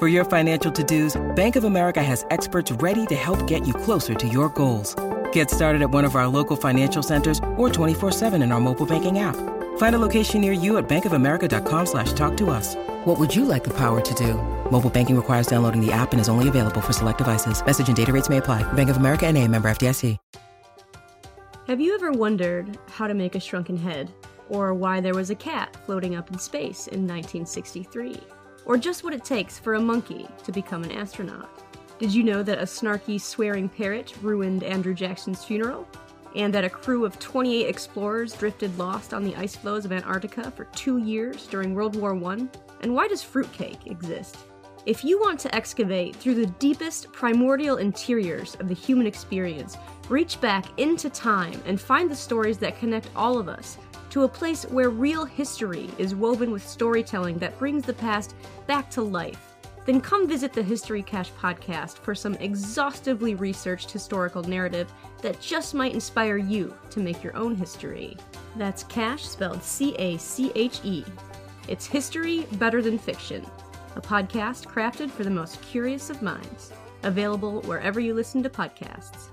For your financial to-dos, Bank of America has experts ready to help get you closer to your goals. Get started at one of our local financial centers or 24-7 in our mobile banking app. Find a location near you at bankofamerica.com slash talk to us. What would you like the power to do? Mobile banking requires downloading the app and is only available for select devices. Message and data rates may apply. Bank of America and a member FDIC. Have you ever wondered how to make a shrunken head? Or why there was a cat floating up in space in 1963? Or just what it takes for a monkey to become an astronaut? Did you know that a snarky, swearing parrot ruined Andrew Jackson's funeral? And that a crew of 28 explorers drifted lost on the ice floes of Antarctica for two years during World War I? And why does fruitcake exist? If you want to excavate through the deepest primordial interiors of the human experience, reach back into time and find the stories that connect all of us to a place where real history is woven with storytelling that brings the past back to life, then come visit the History Cache podcast for some exhaustively researched historical narrative that just might inspire you to make your own history. That's Cache spelled C A C H E. It's History Better Than Fiction, a podcast crafted for the most curious of minds. Available wherever you listen to podcasts.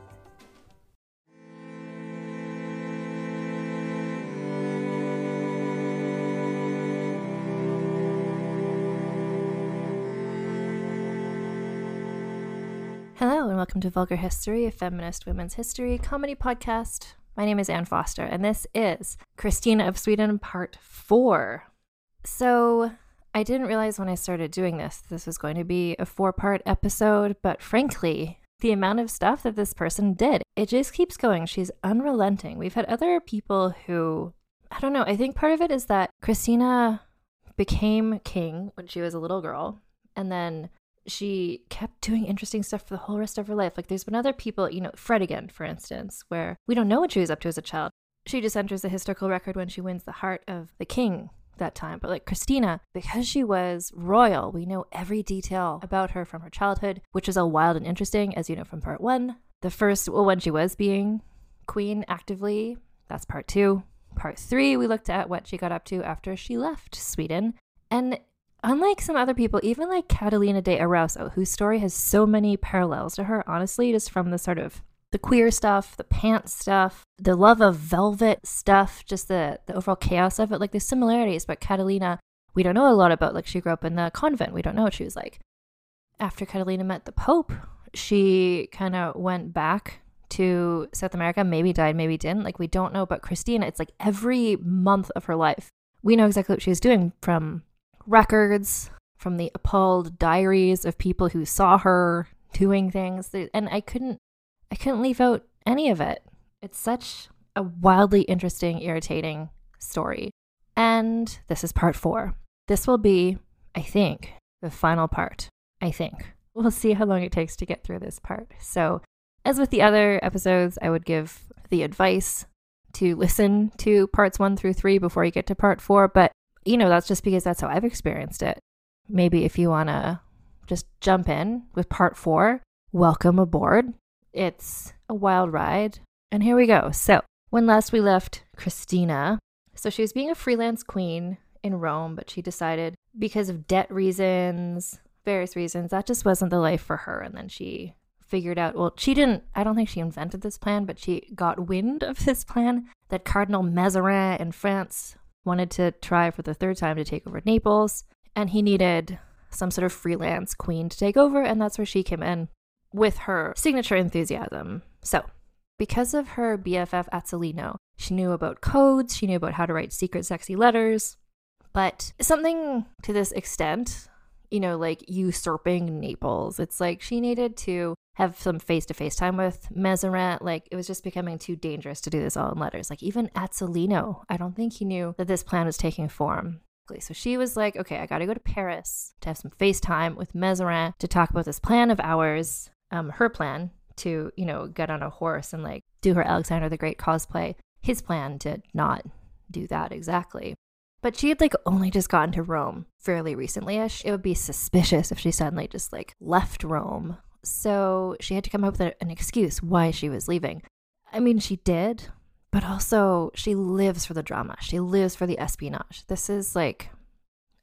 Hello, and welcome to Vulgar History, a feminist women's history comedy podcast. My name is Ann Foster, and this is Christina of Sweden, part four. So, I didn't realize when I started doing this, this was going to be a four part episode, but frankly, the amount of stuff that this person did, it just keeps going. She's unrelenting. We've had other people who, I don't know, I think part of it is that Christina became king when she was a little girl, and then she kept doing interesting stuff for the whole rest of her life. Like there's been other people, you know, Fredegund, for instance, where we don't know what she was up to as a child. She just enters the historical record when she wins the heart of the king that time. But like Christina, because she was royal, we know every detail about her from her childhood, which is all wild and interesting, as you know from part one. The first, well, when she was being queen actively, that's part two. Part three, we looked at what she got up to after she left Sweden. And unlike some other people, even like Catalina de Erauso, oh, whose story has so many parallels to her, honestly, just from the sort of the queer stuff, the pants stuff, the love of velvet stuff, just the, the overall chaos of it. Like there's similarities, but Catalina, we don't know a lot about. Like she grew up in the convent. We don't know what she was like. After Catalina met the Pope, she kind of went back to South America, maybe died, maybe didn't. Like we don't know. But Christina, it's like every month of her life, we know exactly what she was doing from records, from the appalled diaries of people who saw her doing things. And I couldn't I couldn't leave out any of it. It's such a wildly interesting, irritating story. And this is part four. This will be, I think, the final part. I think. We'll see how long it takes to get through this part. So As with the other episodes, I would give the advice to listen to parts one through three before you get to part four. But, you know, that's just because that's how I've experienced it. Maybe if you want to just jump in with part four, welcome aboard. It's a wild ride. And here we go. So, when last we left Christina, so she was being a freelance queen in Rome, but she decided because of debt reasons, various reasons, that just wasn't the life for her. And then she figured out, well, she didn't, I don't think she invented this plan, but she got wind of this plan that Cardinal Mazarin in France wanted to try for the third time to take over Naples. And he needed some sort of freelance queen to take over. And that's where she came in with her signature enthusiasm. So, because of her BFF Azzolino, she knew about codes, she knew about how to write secret, sexy letters. But something to this extent, you know, like usurping Naples, it's like she needed to have some face to face time with Mazarin. Like it was just becoming too dangerous to do this all in letters. Like even Azzolino, I don't think he knew that this plan was taking form. So she was like, okay, I got to go to Paris to have some FaceTime with Mazarin to talk about this plan of ours, um, her plan to, you know, get on a horse and like do her Alexander the Great cosplay. His plan to not do that exactly. But she had like only just gotten to Rome fairly recently ish. It would be suspicious if she suddenly just like left Rome. So she had to come up with an excuse why she was leaving. I mean, she did, but also she lives for the drama. She lives for the espionage. This is like,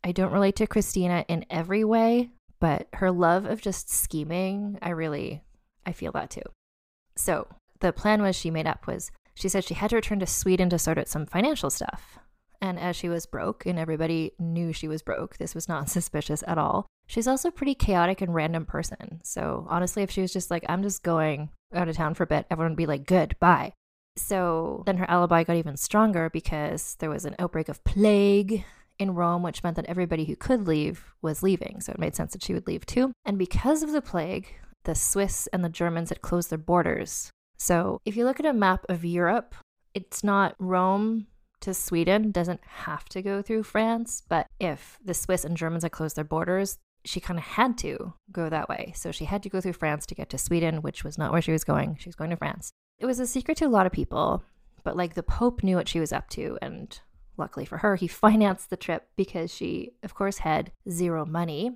I don't relate to Christina in every way, but her love of just scheming, I really, I feel that too. So the plan was she made up was she said she had to return to Sweden to sort out some financial stuff. And as she was broke, and everybody knew she was broke, this was not suspicious at all. She's also a pretty chaotic and random person. So honestly, if she was just like, I'm just going out of town for a bit, everyone would be like, good, bye. So then her alibi got even stronger because there was an outbreak of plague in Rome, which meant that everybody who could leave was leaving. So it made sense that she would leave too. And because of the plague, the Swiss and the Germans had closed their borders. So if you look at a map of Europe, it's not Rome to Sweden, doesn't have to go through France. But if the Swiss and Germans had closed their borders, she kind of had to go that way. So she had to go through France to get to Sweden, which was not where she was going. She was going to France. It was a secret to a lot of people, but like the Pope knew what she was up to. And luckily for her, he financed the trip because she, of course, had zero money.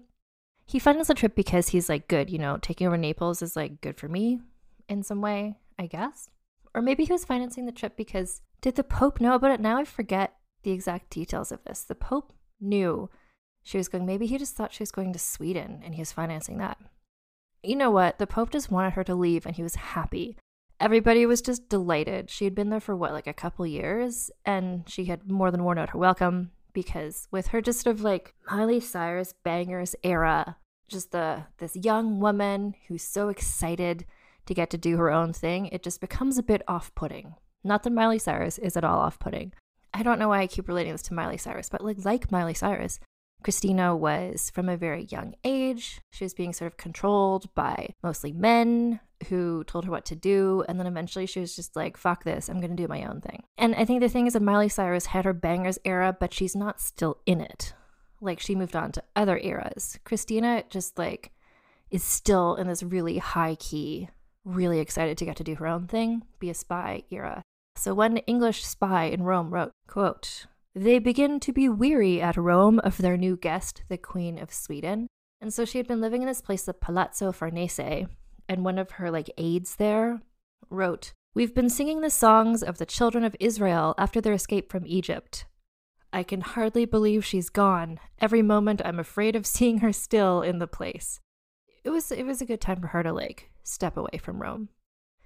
He financed the trip because he's like, good, you know, taking over Naples is like good for me in some way, I guess. Or maybe he was financing the trip because did the Pope know about it? Now I forget the exact details of this. The Pope knew she was going, maybe he just thought she was going to Sweden and he was financing that. You know what? The Pope just wanted her to leave and he was happy everybody was just delighted. She had been there for what, like a couple years, and she had more than worn out her welcome because with her just sort of like Miley Cyrus bangers era, just the this young woman who's so excited to get to do her own thing, it just becomes a bit off-putting. Not that Miley Cyrus is at all off-putting. I don't know why I keep relating this to Miley Cyrus, but like like Miley Cyrus, Christina was from a very young age. She was being sort of controlled by mostly men who told her what to do. And then eventually she was just like, fuck this, I'm going to do my own thing. And I think the thing is that Miley Cyrus had her bangers era, but she's not still in it. Like she moved on to other eras. Christina just like is still in this really high key, really excited to get to do her own thing, be a spy era. So one English spy in Rome wrote, quote, they begin to be weary at Rome of their new guest, the Queen of Sweden. And so she had been living in this place, the Palazzo Farnese, and one of her like aides there wrote, We've been singing the songs of the children of Israel after their escape from Egypt. I can hardly believe she's gone. Every moment I'm afraid of seeing her still in the place. It was it was a good time for her to like step away from Rome.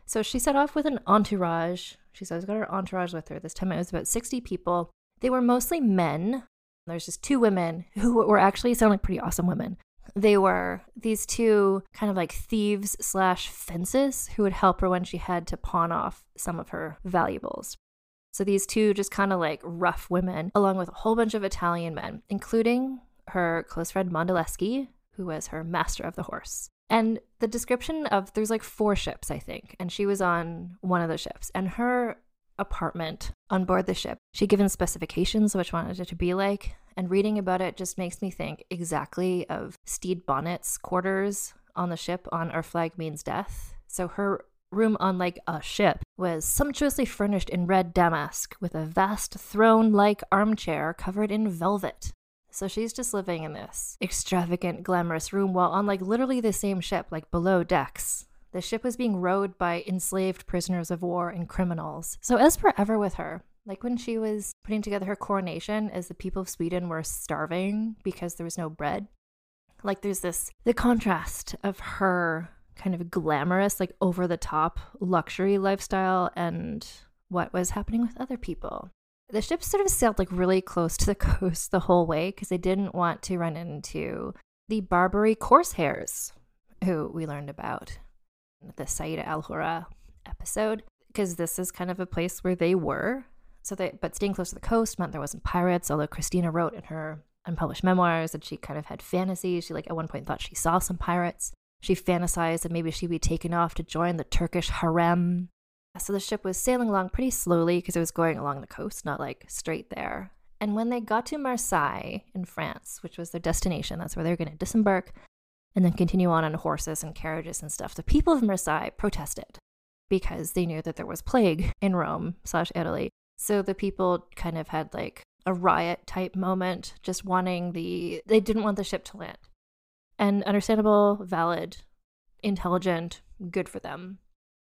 So she set off with an entourage. She's always got her entourage with her. This time it was about 60 people. They were mostly men. There's just two women who were actually sound like pretty awesome women. They were these two kind of like thieves slash fences who would help her when she had to pawn off some of her valuables. So these two just kind of like rough women, along with a whole bunch of Italian men, including her close friend Monaldeschi, who was her master of the horse. And the description of there's like four ships, I think, and she was on one of the ships, and her apartment on board the ship. She'd given specifications she wanted it to be like, and reading about it just makes me think exactly of Stede Bonnet's quarters on the ship on Our Flag Means Death. So her room on like a ship was sumptuously furnished in red damask with a vast throne like armchair covered in velvet. So she's just living in this extravagant, glamorous room while on like literally the same ship, like below decks. The ship was being rowed by enslaved prisoners of war and criminals. So as per ever with her, like when she was putting together her coronation, as the people of Sweden were starving because there was no bread, like there's this the contrast of her kind of glamorous, like over the top luxury lifestyle and what was happening with other people. The ship sort of sailed like really close to the coast the whole way because they didn't want to run into the Barbary Corsairs, who we learned about in the Saida Al Hura episode, because this is kind of a place where they were. So they, but staying close to the coast meant there wasn't pirates. Although Christina wrote in her unpublished memoirs that she kind of had fantasies. She like at one point thought she saw some pirates. She fantasized that maybe she'd be taken off to join the Turkish harem. So the ship was sailing along pretty slowly because it was going along the coast, not like straight there. And when they got to Marseille in France, which was their destination, that's where they were going to disembark and then continue on on horses and carriages and stuff, the people of Marseille protested because they knew that there was plague in Rome slash Italy. So the people kind of had like a riot type moment, just wanting the, they didn't want the ship to land and understandable, valid, intelligent, good for them.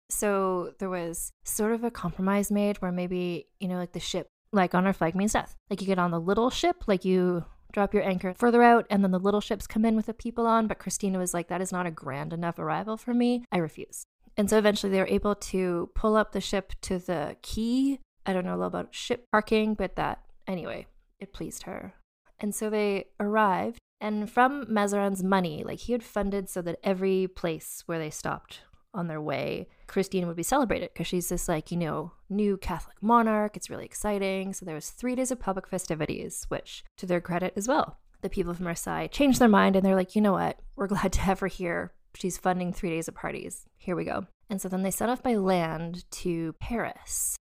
So there was sort of a compromise made where maybe, you know, like the ship, like on our flag means death. Like you get on the little ship, like you drop your anchor further out, and then the little ships come in with the people on. But Christina was like, that is not a grand enough arrival for me. I refuse. And so eventually they were able to pull up the ship to the quay. I don't know a lot about ship parking, but that, anyway, it pleased her. And so they arrived and from Mazarin's money, like he had funded so that every place where they stopped on their way, Christine would be celebrated because she's this like, you know, new Catholic monarch. It's really exciting. So there was three days of public festivities, which to their credit as well. The people of Marseille changed their mind and they're like, you know what? We're glad to have her here. She's funding three days of parties. Here we go. And so then they set off by land to Paris.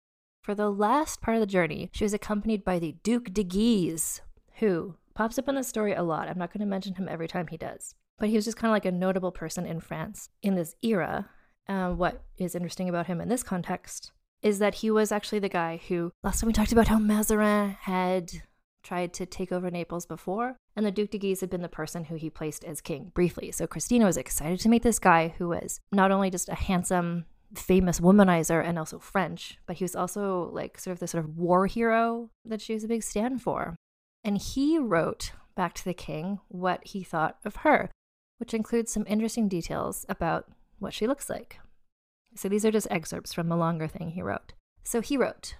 For the last part of the journey, she was accompanied by the Duc de Guise, who pops up in the story a lot. I'm not going to mention him every time he does, but he was just kind of like a notable person in France in this era. Uh, what is interesting about him in this context is that he was actually the guy who, last time we talked about how Mazarin had tried to take over Naples before, and the Duc de Guise had been the person who he placed as king briefly. So Christina was excited to meet this guy who was not only just a handsome, famous womanizer and also French, but he was also like sort of the sort of war hero that she was a big stand for. And he wrote back to the king what he thought of her, which includes some interesting details about what she looks like. So these are just excerpts from a longer thing he wrote. So he wrote,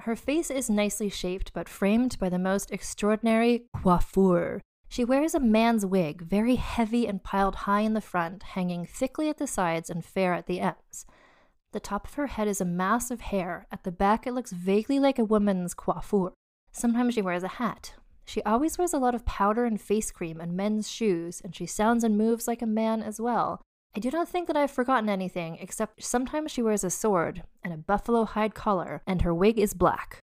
Her face is nicely shaped but framed by the most extraordinary coiffure. She wears a man's wig, very heavy and piled high in the front, hanging thickly at the sides and fair at the ends. The top of her head is a mass of hair. At the back, it looks vaguely like a woman's coiffure. Sometimes she wears a hat. She always wears a lot of powder and face cream and men's shoes, and she sounds and moves like a man as well. I do not think that I have forgotten anything, except sometimes she wears a sword and a buffalo hide collar, and her wig is black.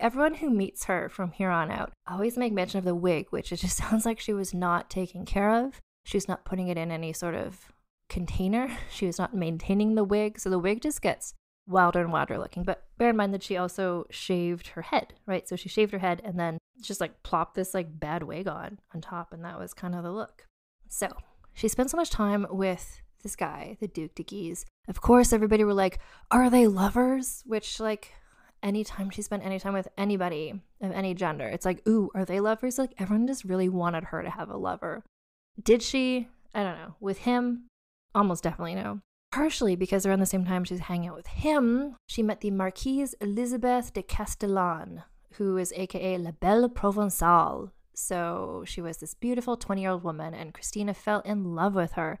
Everyone who meets her from here on out always make mention of the wig, which it just sounds like she was not taken care of. She's not putting it in any sort of container. She was not maintaining the wig, so the wig just gets wilder and wilder looking. But bear in mind that she also shaved her head, right? So she shaved her head and then just like plop this like bad wig on on top, and that was kind of the look. So she spent so much time with this guy, the Duke de Guise. Of course, everybody were like, "Are they lovers?" Which like anytime she spent any time with anybody of any gender, it's like, "Ooh, are they lovers?" Like everyone just really wanted her to have a lover. Did she? I don't know. With him, almost definitely no. Partially because around the same time she's hanging out with him, she met the Marquise Elizabeth de Castellane, who is aka La Belle Provençale. So she was this beautiful 20 year old woman, and Christina fell in love with her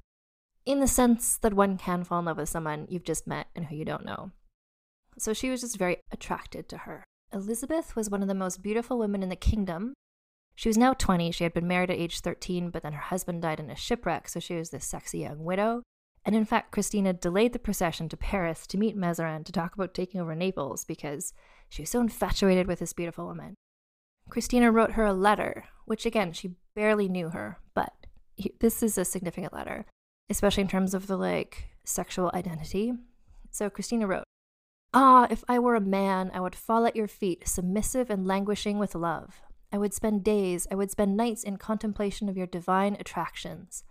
in the sense that one can fall in love with someone you've just met and who you don't know. So she was just very attracted to her. Elizabeth was one of the most beautiful women in the kingdom. She was now 20. She had been married at age 13, but then her husband died in a shipwreck, so she was this sexy young widow. And in fact, Christina delayed the procession to Paris to meet Mazarin to talk about taking over Naples because she was so infatuated with this beautiful woman. Christina wrote her a letter, which again, she barely knew her, but this is a significant letter, especially in terms of the like sexual identity. So Christina wrote, Ah, if I were a man, I would fall at your feet, submissive and languishing with love. I would spend days, I would spend nights in contemplation of your divine attractions.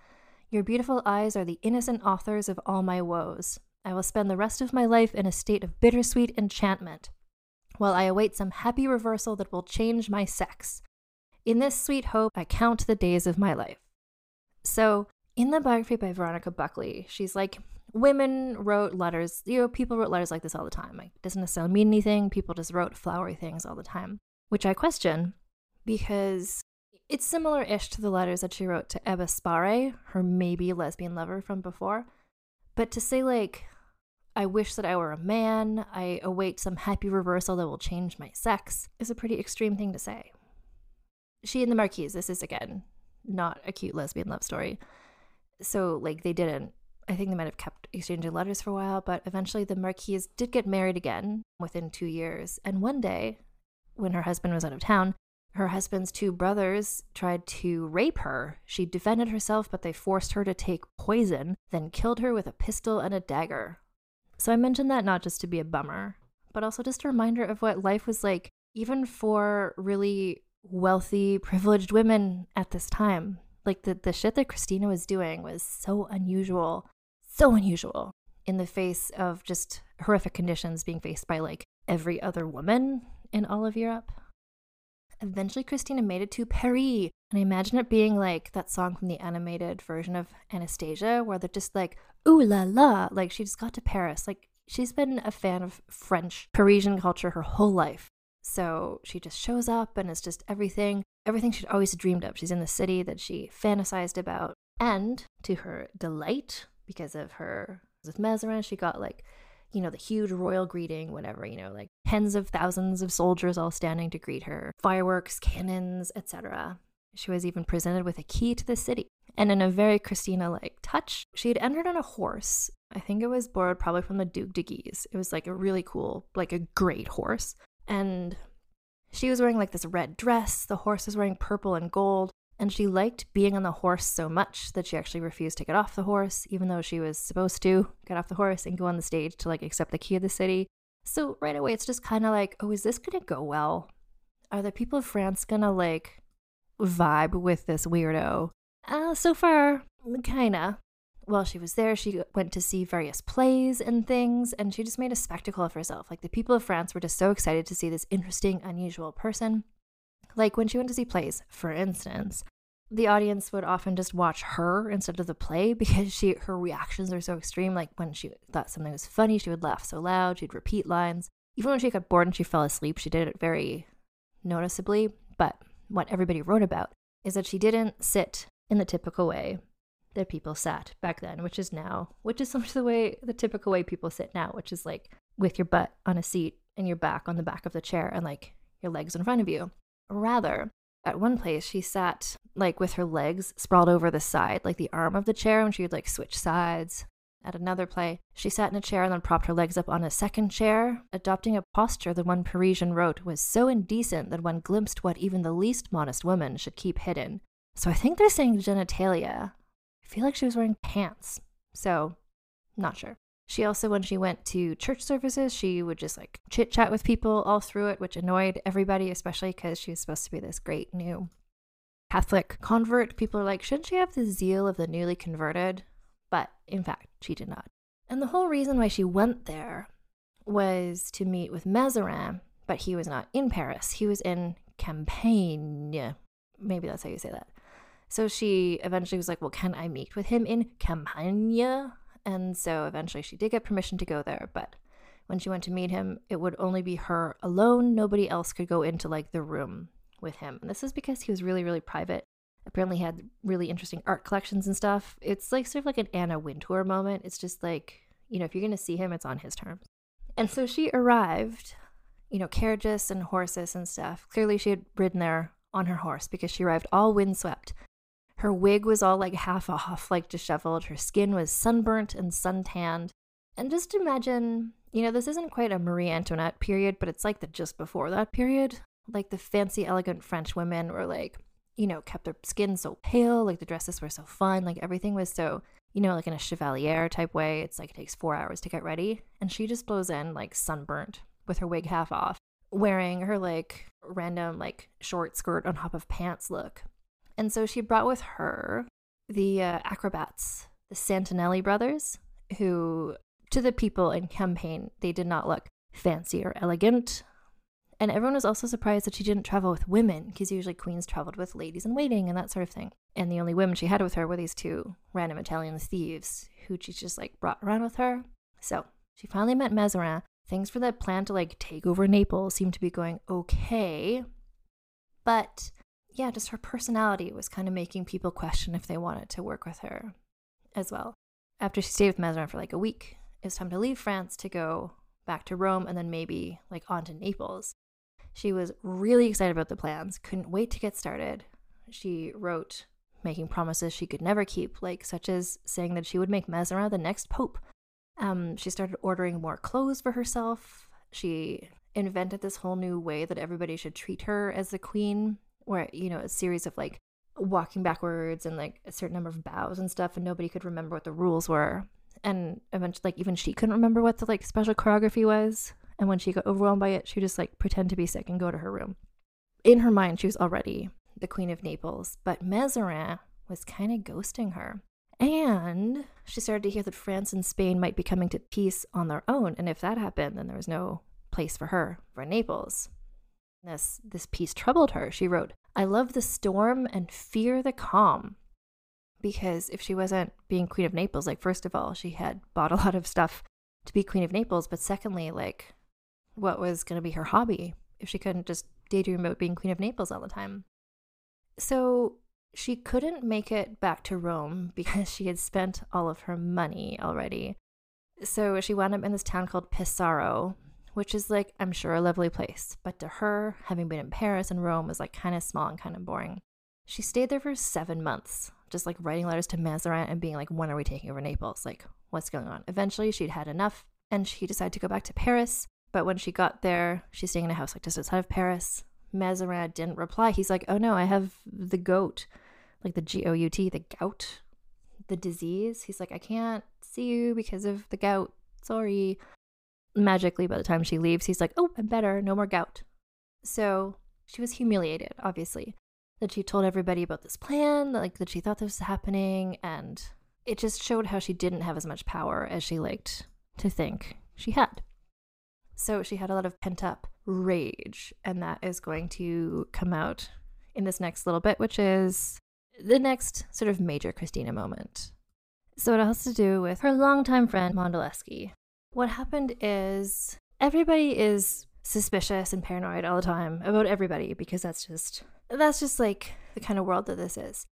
Your beautiful eyes are the innocent authors of all my woes. I will spend the rest of my life in a state of bittersweet enchantment, while I await some happy reversal that will change my sex. In this sweet hope, I count the days of my life. So, in the biography by Veronica Buckley, she's like, women wrote letters. You know, people wrote letters like this all the time. Like, it doesn't necessarily mean anything. People just wrote flowery things all the time, which I question because it's similar ish to the letters that she wrote to Ebba Sparre, her maybe lesbian lover from before. But to say, like, I wish that I were a man, I await some happy reversal that will change my sex, is a pretty extreme thing to say. She and the Marquise, this is again not a cute lesbian love story. So, like, they didn't I think they might have kept exchanging letters for a while, but eventually the Marquise did get married again within two years. And one day, when her husband was out of town, her husband's two brothers tried to rape her. She defended herself, but they forced her to take poison, then killed her with a pistol and a dagger. So I mentioned that not just to be a bummer, but also just a reminder of what life was like, even for really wealthy, privileged women at this time. Like the, the shit that Christina was doing was so unusual, so unusual in the face of just horrific conditions being faced by like every other woman in all of Europe. Eventually, Christina made it to Paris. And I imagine it being like that song from the animated version of Anastasia, where they're just like, ooh la la. Like, she just got to Paris. Like, she's been a fan of French, Parisian culture her whole life. So she just shows up and it's just everything, everything she'd always dreamed of. She's in the city that she fantasized about. And to her delight, because of her with Mazarin, she got like you know, the huge royal greeting, whatever, you know, like tens of thousands of soldiers all standing to greet her, fireworks, cannons, etc. She was even presented with a key to the city. And in a very Christina like touch, she had entered on a horse. I think it was borrowed probably from the Duc de Guise. It was like a really cool, like a great horse. And she was wearing like this red dress. The horse was wearing purple and gold. And she liked being on the horse so much that she actually refused to get off the horse, even though she was supposed to get off the horse and go on the stage to like accept the key of the city. So right away, it's just kind of like, oh, is this to go well? Are the people of France to like vibe with this weirdo? Uh, so far, kinda. While she was there, she went to see various plays and things, and she just made a spectacle of herself. Like the people of France were just so excited to see this interesting, unusual person. Like when she went to see plays, for instance, the audience would often just watch her instead of the play because she her reactions are so extreme. Like when she thought something was funny, she would laugh so loud, she'd repeat lines. Even when she got bored and she fell asleep, she did it very noticeably. But what everybody wrote about is that she didn't sit in the typical way that people sat back then, which is now, which is so much the way the typical way people sit now, which is like with your butt on a seat and your back on the back of the chair and like your legs in front of you. Rather, at one place, she sat like with her legs sprawled over the side, like the arm of the chair, and she would like switch sides. At another play, she sat in a chair and then propped her legs up on a second chair, adopting a posture that one Parisian wrote was so indecent that one glimpsed what even the least modest woman should keep hidden. So I think they're saying genitalia. I feel like she was wearing pants. So, not sure. She also, when she went to church services, she would just like chit chat with people all through it, which annoyed everybody, especially because she was supposed to be this great new Catholic convert. People are like, shouldn't she have the zeal of the newly converted? But in fact, she did not. And the whole reason why she went there was to meet with Mazarin, but he was not in Paris. He was in Campagne. Maybe that's how you say that. So she eventually was like, Well, can I meet with him in Campagne? And so eventually she did get permission to go there, but when she went to meet him, it would only be her alone. Nobody else could go into like the room with him. And this is because he was really, really private. Apparently had really interesting art collections and stuff. It's like sort of like an Anna Wintour moment. It's just like, you know, if you're gonna see him, it's on his terms. And so she arrived, you know, carriages and horses and stuff. Clearly she had ridden there on her horse because she arrived all windswept her wig was all like half off, like disheveled. Her skin was sunburnt and suntanned. And just imagine, you know, this isn't quite a Marie Antoinette period, but it's like the just before that period. Like the fancy, elegant French women were like, you know, kept their skin so pale, like the dresses were so fine, like everything was so you know, like in a chevalier type way. It's like it takes four hours to get ready. And she just blows in like sunburnt with her wig half off, wearing her like random like short skirt on top of pants look. And so she brought with her the uh, acrobats, the Santinelli brothers, who to the people in campaign, they did not look fancy or elegant. And everyone was also surprised that she didn't travel with women, because usually queens traveled with ladies in waiting and that sort of thing. And the only women she had with her were these two random Italian thieves who she just like brought around with her. So she finally met Mazarin. Things for the plan to like take over Naples seemed to be going okay. But yeah, just her personality was kind of making people question if they wanted to work with her as well. After she stayed with Mazarin for like a week, it was time to leave France to go back to Rome and then maybe like on to Naples. She was really excited about the plans, couldn't wait to get started. She wrote making promises she could never keep, like such as saying that she would make Mazarin the next pope. Um, she started ordering more clothes for herself. She invented this whole new way that everybody should treat her as the queen, where, you know, a series of like walking backwards and like a certain number of bows and stuff, and nobody could remember what the rules were. And eventually, like, even she couldn't remember what the like special choreography was. And when she got overwhelmed by it, she would just like pretend to be sick and go to her room. In her mind, she was already the Queen of Naples, but Mazarin was kind of ghosting her. And she started to hear that France and Spain might be coming to peace on their own. And if that happened, then there was no place for her for Naples. This, this peace troubled her. She wrote, I love the storm and fear the calm. Because if she wasn't being Queen of Naples, like, first of all, she had bought a lot of stuff to be Queen of Naples. But secondly, like, what was going to be her hobby if she couldn't just daydream about being Queen of Naples all the time? So she couldn't make it back to Rome because she had spent all of her money already. So she wound up in this town called Pesaro, which is like, I'm sure, a lovely place. But to her, having been in Paris and Rome was like kind of small and kind of boring. She stayed there for seven months, just like writing letters to Mazarin and being like, when are we taking over Naples? Like, what's going on? Eventually, she'd had enough and she decided to go back to Paris. But when she got there, she's staying in a house like just outside of Paris. Mazarin didn't reply. He's like, oh no, I have the goat, like the G O U T, the gout, the disease. He's like, I can't see you because of the gout. Sorry. Magically, by the time she leaves, he's like, oh, I'm better. No more gout. So she was humiliated, obviously, that she told everybody about this plan, like that she thought this was happening. And it just showed how she didn't have as much power as she liked to think she had. So she had a lot of pent up rage, and that is going to come out in this next little bit, which is the next sort of major Christina moment. So it has to do with her longtime friend Monaldeschi. What happened is everybody is suspicious and paranoid all the time about everybody because that's just that's just like the kind of world that this is.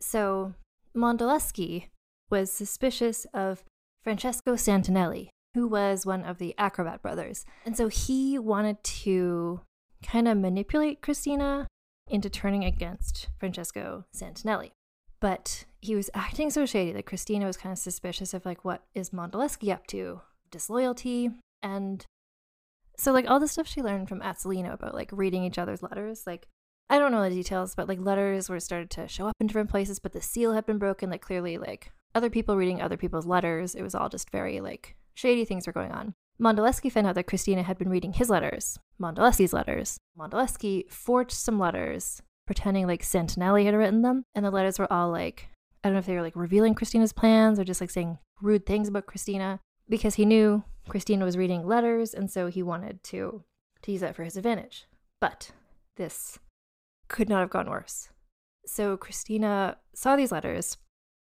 So Monaldeschi was suspicious of Francesco Santinelli, who was one of the acrobat brothers. And so he wanted to kind of manipulate Christina into turning against Francesco Santinelli. But he was acting so shady that Christina was kind of suspicious of like what is Monaldeschi up to? Disloyalty and so like all the stuff she learned from Azzolino about like reading each other's letters, like I don't know the details, but like letters were started to show up in different places, but the seal had been broken, like clearly like other people reading other people's letters. It was all just very like Shady things were going on. Monaldeschi found out that Christina had been reading his letters, Monaldeschi's letters. Monaldeschi forged some letters, pretending like Santinelli had written them, and the letters were all like, I don't know if they were like revealing Christina's plans or just like saying rude things about Christina, because he knew Christina was reading letters, and so he wanted to, to use that for his advantage. But this could not have gone worse. So Christina saw these letters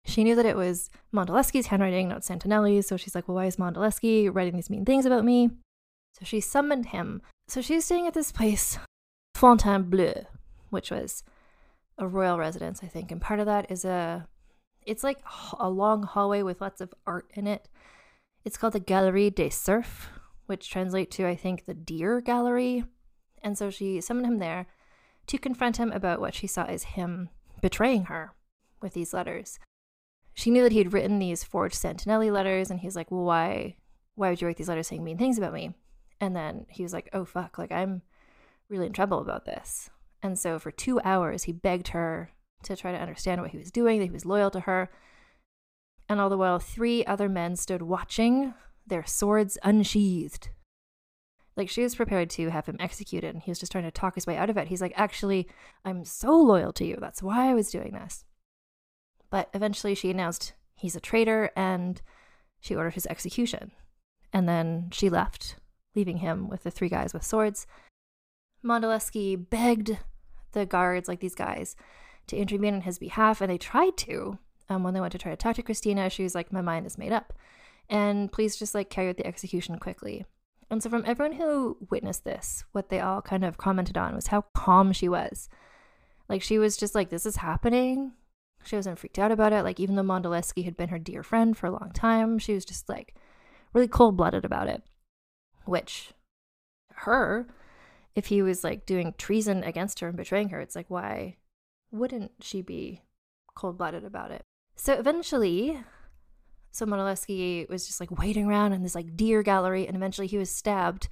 she knew that it was Monaldeschi's handwriting, not Santinelli's, so she's like, well, why is Monaldeschi writing these mean things about me? So she summoned him. So she's staying at this place, Fontainebleau, which was a royal residence, I think. And part of that is a, it's like a long hallway with lots of art in it. It's called the Galerie des Cerfs, which translate to, I think, the Deer Gallery. And so she summoned him there to confront him about what she saw as him betraying her with these letters she knew that he had written these forged Santinelli letters, and he was like, "Well, why, why would you write these letters saying mean things about me?" And then he was like, "Oh fuck, like I'm really in trouble about this." And so for two hours, he begged her to try to understand what he was doing, that he was loyal to her. And all the while, three other men stood watching, their swords unsheathed. Like she was prepared to have him executed, and he was just trying to talk his way out of it. He's like, Actually, I'm so loyal to you. That's why I was doing this. But eventually, she announced he's a traitor and she ordered his execution. And then she left, leaving him with the three guys with swords. Monaldeschi begged the guards, like these guys, to intervene on his behalf, and they tried to. Um, when they went to try to talk to Christina, she was like, My mind is made up. And please just like carry out the execution quickly. And so, from everyone who witnessed this, what they all kind of commented on was how calm she was. Like, she was just like, This is happening. She wasn't freaked out about it. Like, even though Monaldeschi had been her dear friend for a long time, she was just like really cold blooded about it. Which, her, if he was like doing treason against her and betraying her, it's like, why wouldn't she be cold blooded about it? So eventually, so Monaldeschi was just like waiting around in this like deer gallery, and eventually he was stabbed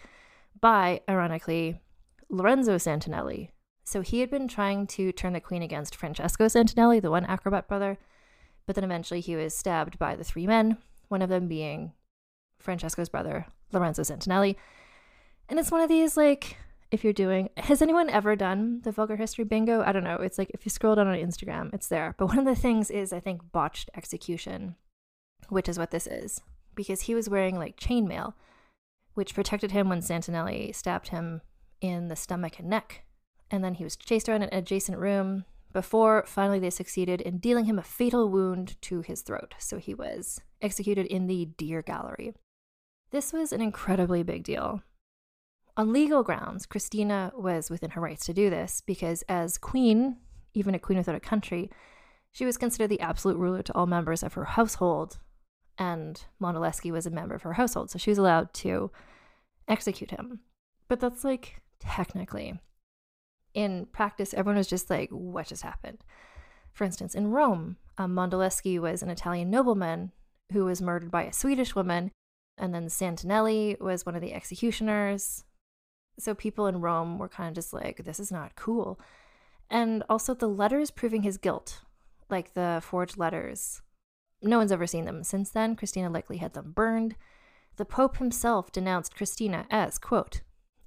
by, ironically, Lorenzo Santinelli. So he had been trying to turn the queen against Francesco Santinelli, the one acrobat brother, but then eventually he was stabbed by the three men, one of them being Francesco's brother, Lorenzo Santinelli. And it's one of these like if you're doing has anyone ever done the vulgar history bingo i don't know it's like if you scroll down on instagram it's there but one of the things is i think botched execution which is what this is, because he was wearing like chainmail, which protected him when Santinelli stabbed him in the stomach and neck. And then he was chased around an adjacent room before finally they succeeded in dealing him a fatal wound to his throat. So he was executed in the Deer Gallery. This was an incredibly big deal. On legal grounds, Christina was within her rights to do this because, as queen, even a queen without a country, she was considered the absolute ruler to all members of her household and Monaldeschi was a member of her household, so she was allowed to execute him. But that's like technically. In practice, everyone was just like, what just happened? For instance, in Rome, um, was an Italian nobleman who was murdered by a Swedish woman, and then Santinelli was one of the executioners. So people in Rome were kind of just like, this is not cool. And also the letters proving his guilt, like the forged letters, no one's ever seen them since then. Christina likely had them burned. The Pope himself denounced Christina as, quote,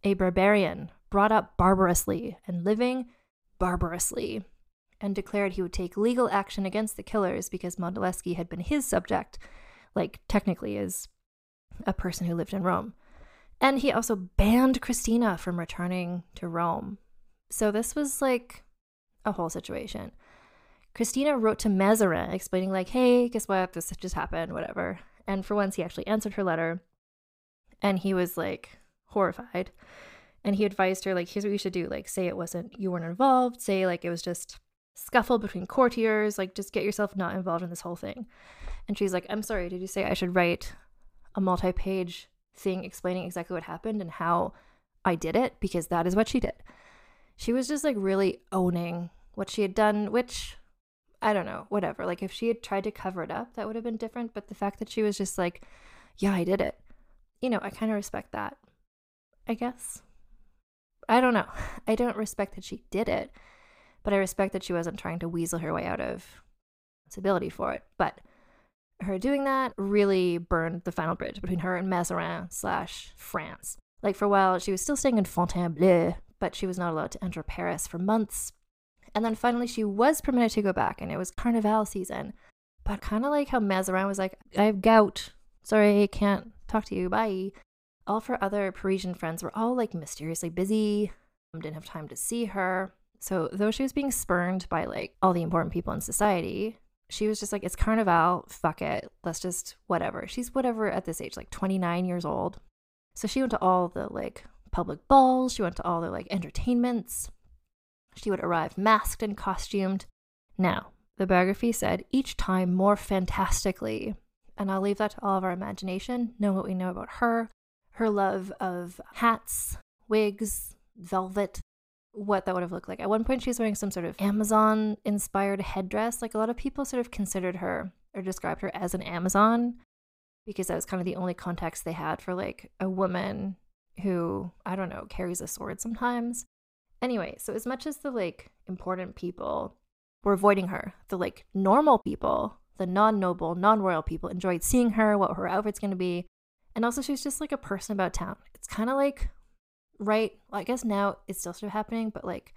a barbarian brought up barbarously and living barbarously, and declared he would take legal action against the killers because Monaldeschi had been his subject, like technically as a person who lived in Rome. And he also banned Christina from returning to Rome. So this was like a whole situation. Christina wrote to Mazarin explaining, like, hey, guess what? This just happened, whatever. And for once, he actually answered her letter. And he was like horrified. And he advised her, like, here's what you should do. Like, say it wasn't, you weren't involved. Say, like, it was just scuffle between courtiers. Like, just get yourself not involved in this whole thing. And she's like, I'm sorry, did you say I should write a multi page thing explaining exactly what happened and how I did it? Because that is what she did. She was just like really owning what she had done, which I don't know, whatever. Like if she had tried to cover it up, that would have been different. But the fact that she was just like, yeah, I did it, you know, I kind of respect that, I guess. I don't know. I don't respect that she did it, but I respect that she wasn't trying to weasel her way out of responsibility for it. But her doing that really burned the final bridge between her and Mazarin slash France. Like for a while, she was still staying in Fontainebleau, but she was not allowed to enter Paris for months and then finally, she was permitted to go back, and it was carnival season. But kind of like how Mazarin was like, I have gout. Sorry, I can't talk to you. Bye. All her other Parisian friends were all like mysteriously busy, um, didn't have time to see her. So, though she was being spurned by like all the important people in society, she was just like, it's carnival, fuck it, let's just whatever. She's whatever at this age, like 29 years old. So, she went to all the like public balls, she went to all the like entertainments. She would arrive masked and costumed. Now, the biography said, each time more fantastically. And I'll leave that to all of our imagination, know what we know about her, her love of hats, wigs, velvet, what that would have looked like. At one point, she was wearing some sort of Amazon inspired headdress. Like a lot of people sort of considered her or described her as an Amazon because that was kind of the only context they had for like a woman who, I don't know, carries a sword sometimes. Anyway, so as much as the like important people were avoiding her, the like normal people the non noble, non royal people enjoyed seeing her, what her outfit's going to be. And also, she was just like a person about town. It's kind of like, right, well, I guess now it's still sort of happening, but like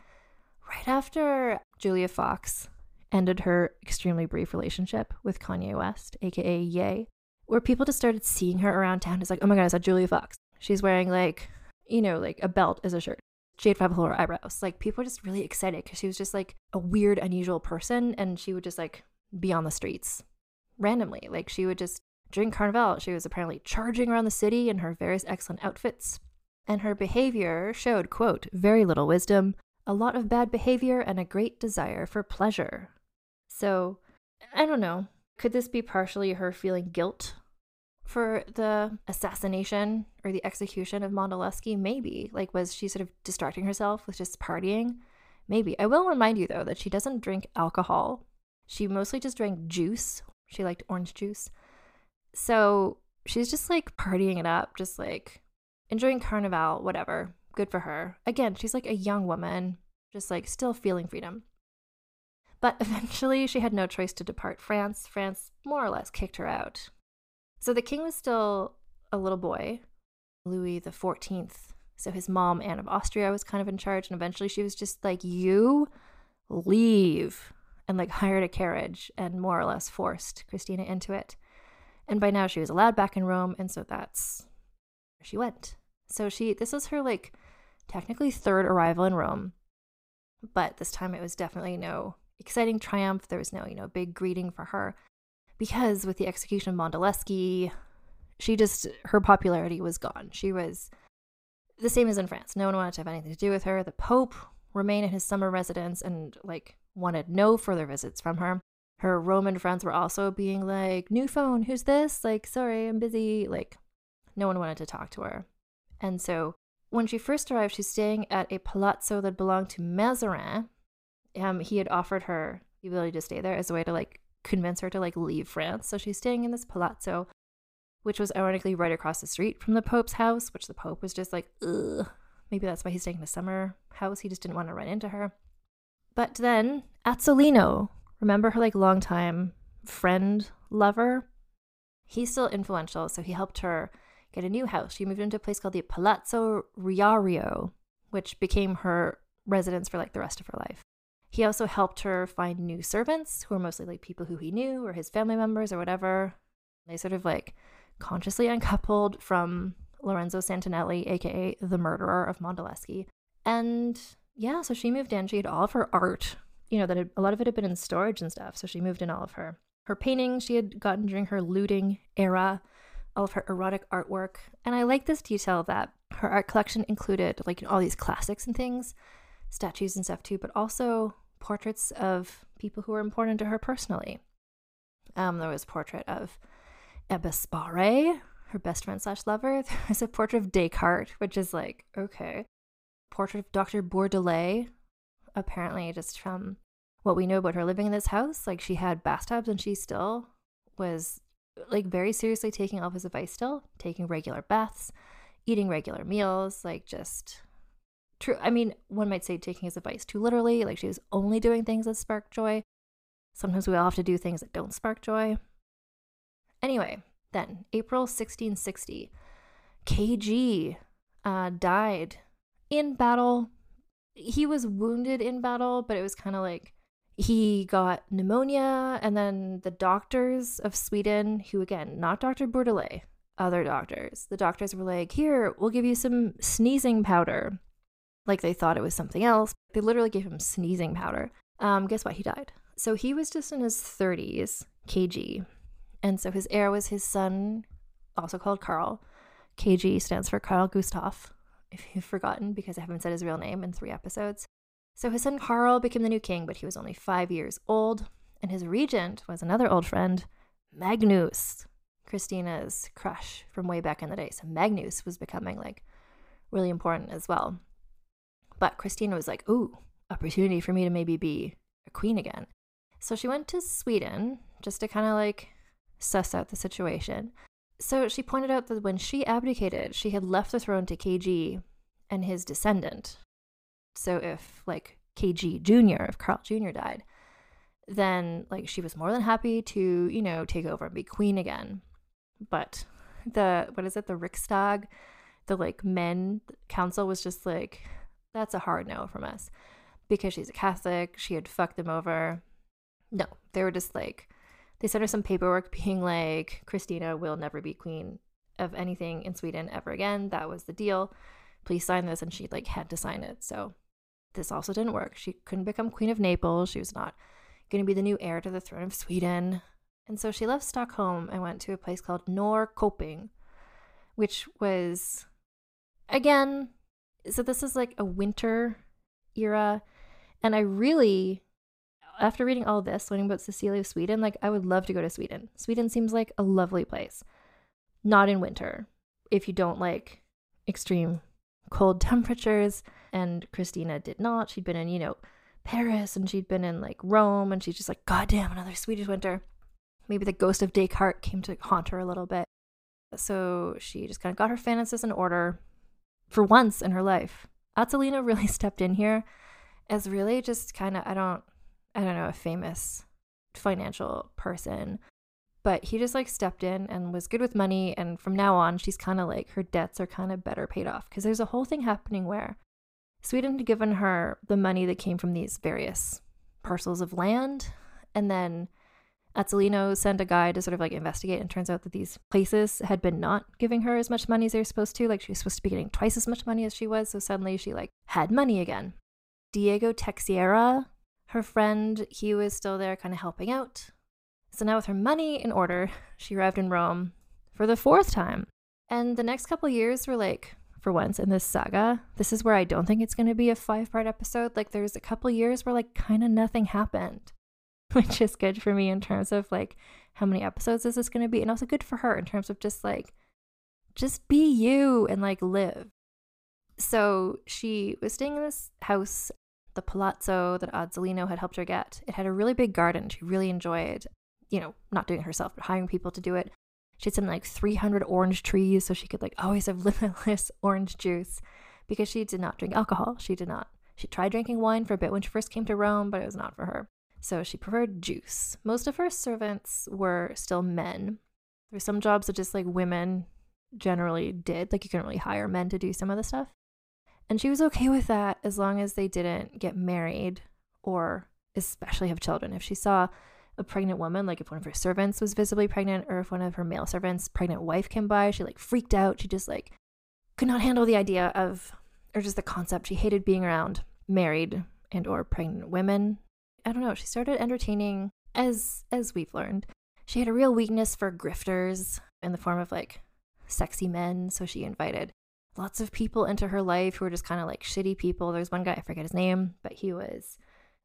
right after Julia Fox ended her extremely brief relationship with Kanye West, aka Ye, where people just started seeing her around town. It's like, oh my God, is that Julia Fox? She's wearing like, you know, like a belt as a shirt. Had five her eyebrows. Like people were just really excited because she was just like a weird, unusual person and she would just like be on the streets randomly. Like she would just during Carnival, she was apparently charging around the city in her various excellent outfits. And her behavior showed, quote, very little wisdom, a lot of bad behavior, and a great desire for pleasure. So, I don't know. Could this be partially her feeling guilt for the assassination or the execution of Monaldeschi? Maybe. Like, was she sort of distracting herself with just partying? Maybe. I will remind you, though, that she doesn't drink alcohol. She mostly just drank juice. She liked orange juice. So she's just like partying it up, just like enjoying Carnival, whatever. Good for her. Again, she's like a young woman, just like still feeling freedom. But eventually, she had no choice to depart France. France more or less kicked her out. So the king was still a little boy, Louis the Fourteenth. So his mom, Anne of Austria, was kind of in charge, and eventually she was just like, "You leave," and like hired a carriage and more or less forced Christina into it. And by now she was allowed back in Rome, and so that's where she went. So she this was her like technically third arrival in Rome. But this time it was definitely no exciting triumph. There was no, you know, big greeting for her. Because with the execution of Monaldeschi, she just her popularity was gone. She was the same as in France. No one wanted to have anything to do with her. The Pope remained in his summer residence and like wanted no further visits from her her Roman friends were also being like, New phone, who's this? Like, sorry, I'm busy. Like, no one wanted to talk to her. And so when she first arrived, she's staying at a palazzo that belonged to Mazarin. Um, he had offered her the ability to stay there as a way to like convince her to like leave France. So she's staying in this palazzo, which was ironically right across the street from the Pope's house, which the Pope was just like, ugh. Maybe that's why he's staying in a summer house. He just didn't want to run into her. But then Azzolino, remember her like longtime friend lover he's still influential so he helped her get a new house. She moved into a place called the palazzo riario which became her residence for like the rest of her life. He also helped her find new servants who were mostly like people who he knew or his family members or whatever. They sort of like consciously uncoupled from lorenzo santinelli aka the murderer of Monaldeschi and yeah so she moved in. She had all of her art you know, that had, a lot of it had been in storage and stuff. So she moved in all of her her paintings. She had gotten during her looting era, all of her erotic artwork. And I like this detail that her art collection included like all these classics and things, statues and stuff too, but also portraits of people who were important to her personally. Um, there was a portrait of Ebba Sparre, her best friend slash lover. There was a portrait of Descartes, which is like, okay. Portrait of Dr. Bourdelot, apparently just from what we know about her living in this house, like she had bathtubs and she still was like very seriously taking all of his advice still, taking regular baths, eating regular meals, like just true. I mean, one might say taking his advice too literally, like she was only doing things that spark joy. Sometimes we all have to do things that don't spark joy. Anyway, then April 1660, KG uh, died in battle he was wounded in battle, but it was kind of like he got pneumonia, and then the doctors of Sweden, who again, not Dr. Bourdelot, other doctors, the doctors were like, Here, we'll give you some sneezing powder. Like they thought it was something else. They literally gave him sneezing powder. Um, guess what? He died. So he was just in his 30s, KG. And so his heir was his son, also called Carl. KG stands for Carl Gustaf if you've forgotten, because I haven't said his real name in three episodes. So his son Carl became the new king, but he was only five years old, and his regent was another old friend, Magnus, Christina's crush from way back in the day. So Magnus was becoming like really important as well. But Christina was like, ooh, opportunity for me to maybe be a queen again. So she went to Sweden just to kind of like suss out the situation. So she pointed out that when she abdicated, she had left the throne to KG and his descendant. So if, like, KG Jr., if Carl Jr. died, then like she was more than happy to, you know, take over and be queen again. But the what is it, the Riksdag, the like men council was just like, that's a hard no from us. Because she's a Catholic, she had fucked them over. No, they were just like they sent her some paperwork being like, Christina will never be queen of anything in Sweden ever again. That was the deal. Please sign this. And she like had to sign it. So this also didn't work. She couldn't become queen of Naples. She was not going to be the new heir to the throne of Sweden. And so she left Stockholm and went to a place called Norrköping, which was, again, so this is like a winter era. And I really, after reading all this, learning about Cecilia of Sweden, like I would love to go to Sweden. Sweden seems like a lovely place. Not in winter, if you don't like extreme cold temperatures. And Christina did not. She'd been in, you know, Paris and she'd been in like Rome and she's just like, God damn, another Swedish winter. Maybe the ghost of Descartes came to haunt her a little bit. So she just kind of got her finances in order for once in her life. Azzolino really stepped in here as really just kind of, I don't, I don't know, a famous financial person. But he just like stepped in and was good with money. And from now on, she's kind of like her debts are kind of better paid off because there's a whole thing happening where Sweden had given her the money that came from these various parcels of land. And then Azzolino sent a guy to sort of like investigate. And turns out that these places had been not giving her as much money as they were supposed to. Like she was supposed to be getting twice as much money as she was. So suddenly she like had money again. Diego Teixeira her friend, he was still there kind of helping out. So now with her money in order, she arrived in Rome for the fourth time. And the next couple years were like for once in this saga. This is where I don't think it's going to be a five part episode. Like, there's a couple years where, like, kind of nothing happened, which is good for me in terms of, like, how many episodes is this going to be? And also good for her in terms of just, like, just be you and, like, live. So she was staying in this house, the palazzo that Azzolino had helped her get. It had a really big garden. She really enjoyed, you know, not doing it herself, but hiring people to do it. She had something like 300 orange trees so she could like always have limitless orange juice because she did not drink alcohol. She did not. She tried drinking wine for a bit when she first came to Rome, but it was not for her. So she preferred juice. Most of her servants were still men. There were some jobs that just like women generally did. Like you couldn't really hire men to do some of the stuff. And she was okay with that as long as they didn't get married or especially have children. If she saw a pregnant woman, like if one of her servants was visibly pregnant or if one of her male servants' pregnant wife came by, she like freaked out. She just like could not handle the idea of or just the concept. She hated being around married and or pregnant women. I don't know. She started entertaining as as we've learned. She had a real weakness for grifters in the form of like sexy men, so she invited lots of people into her life who were just kind of like shitty people. There's one guy, I forget his name, but he was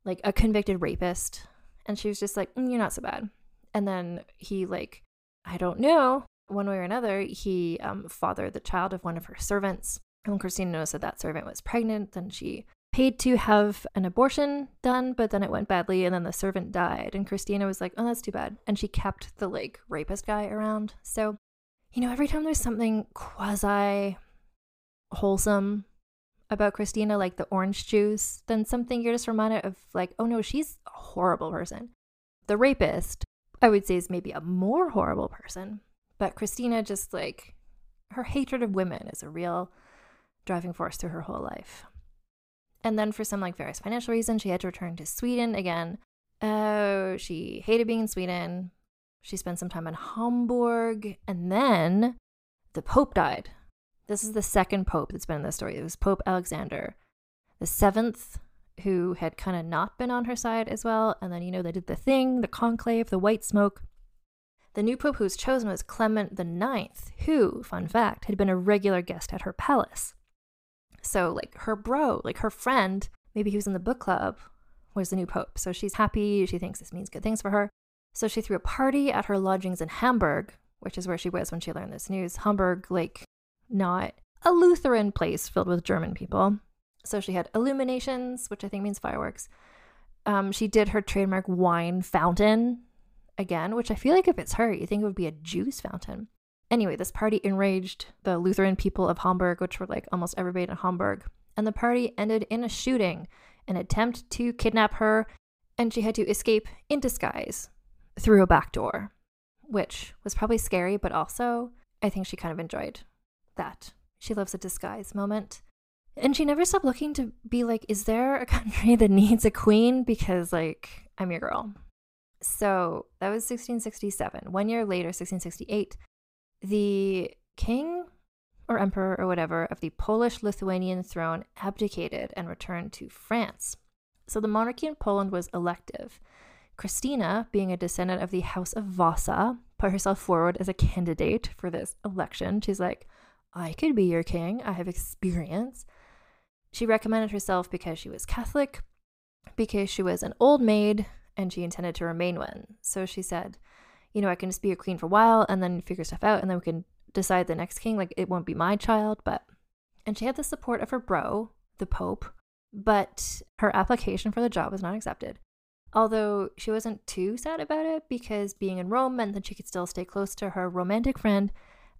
like a convicted rapist and she was just like, mm, You're not so bad. And then he, like, I don't know, one way or another, he um, fathered the child of one of her servants. And when Christina noticed that that servant was pregnant, then she paid to have an abortion done, but then it went badly and then the servant died. And Christina was like, Oh, that's too bad. And she kept the, like, rapist guy around. So, you know, every time there's something quasi wholesome about Christina, like the orange juice, then something you're just reminded of, like, oh no, she's a horrible person. The rapist, I would say, is maybe a more horrible person, but Christina just like her hatred of women is a real driving force through her whole life. And then for some like various financial reasons, she had to return to Sweden again. Oh, she hated being in Sweden. She spent some time in Hamburg, and then the Pope died this is the second pope that's been in this story. It was Pope Alexander, the seventh, who had kind of not been on her side as well. And then, you know, they did the thing, the conclave, the white smoke. The new pope who was chosen was Clement the Ninth, who, fun fact, had been a regular guest at her palace. So, like, her bro, like her friend, maybe he was in the book club, was the new pope. So she's happy. She thinks this means good things for her. So she threw a party at her lodgings in Hamburg, which is where she was when she learned this news. Hamburg, like, not a Lutheran place filled with German people. So she had illuminations, which I think means fireworks. Um, she did her trademark wine fountain again, which I feel like if it's her, you think it would be a juice fountain. Anyway, this party enraged the Lutheran people of Hamburg, which were like almost everybody in Hamburg. And the party ended in a shooting, an attempt to kidnap her, and she had to escape in disguise through a back door, which was probably scary, but also I think she kind of enjoyed that. She loves a disguise moment. And she never stopped looking to be like, is there a country that needs a queen? Because, like, I'm your girl. So that was 1667. One year later, 1668, the king or emperor or whatever of the Polish Lithuanian throne abdicated and returned to France. So the monarchy in Poland was elective. Christina, being a descendant of the House of Vasa, put herself forward as a candidate for this election. She's like, I could be your king. I have experience. She recommended herself because she was Catholic, because she was an old maid, and she intended to remain one. So she said, You know, I can just be a queen for a while and then figure stuff out, and then we can decide the next king. Like, it won't be my child, but. And she had the support of her bro, the Pope, but her application for the job was not accepted. Although she wasn't too sad about it because being in Rome meant that she could still stay close to her romantic friend,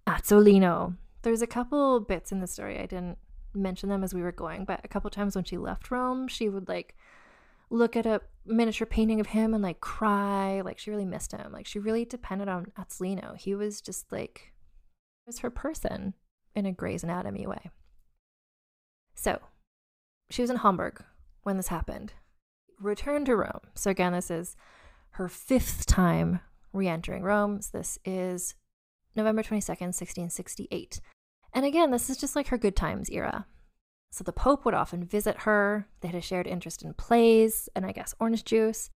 Azzolino. There's a couple bits in the story I didn't mention them as we were going, but a couple times when she left Rome, she would like look at a miniature painting of him and like cry. Like she really missed him. Like she really depended on Azzolino. He was just like was her person in a Grey's Anatomy way. So she was in Hamburg when this happened. Returned to Rome. So again, this is her fifth time re-entering Rome. So this is November 22nd, 1668. And again, this is just like her good times era. So the Pope would often visit her. They had a shared interest in plays and I guess orange juice.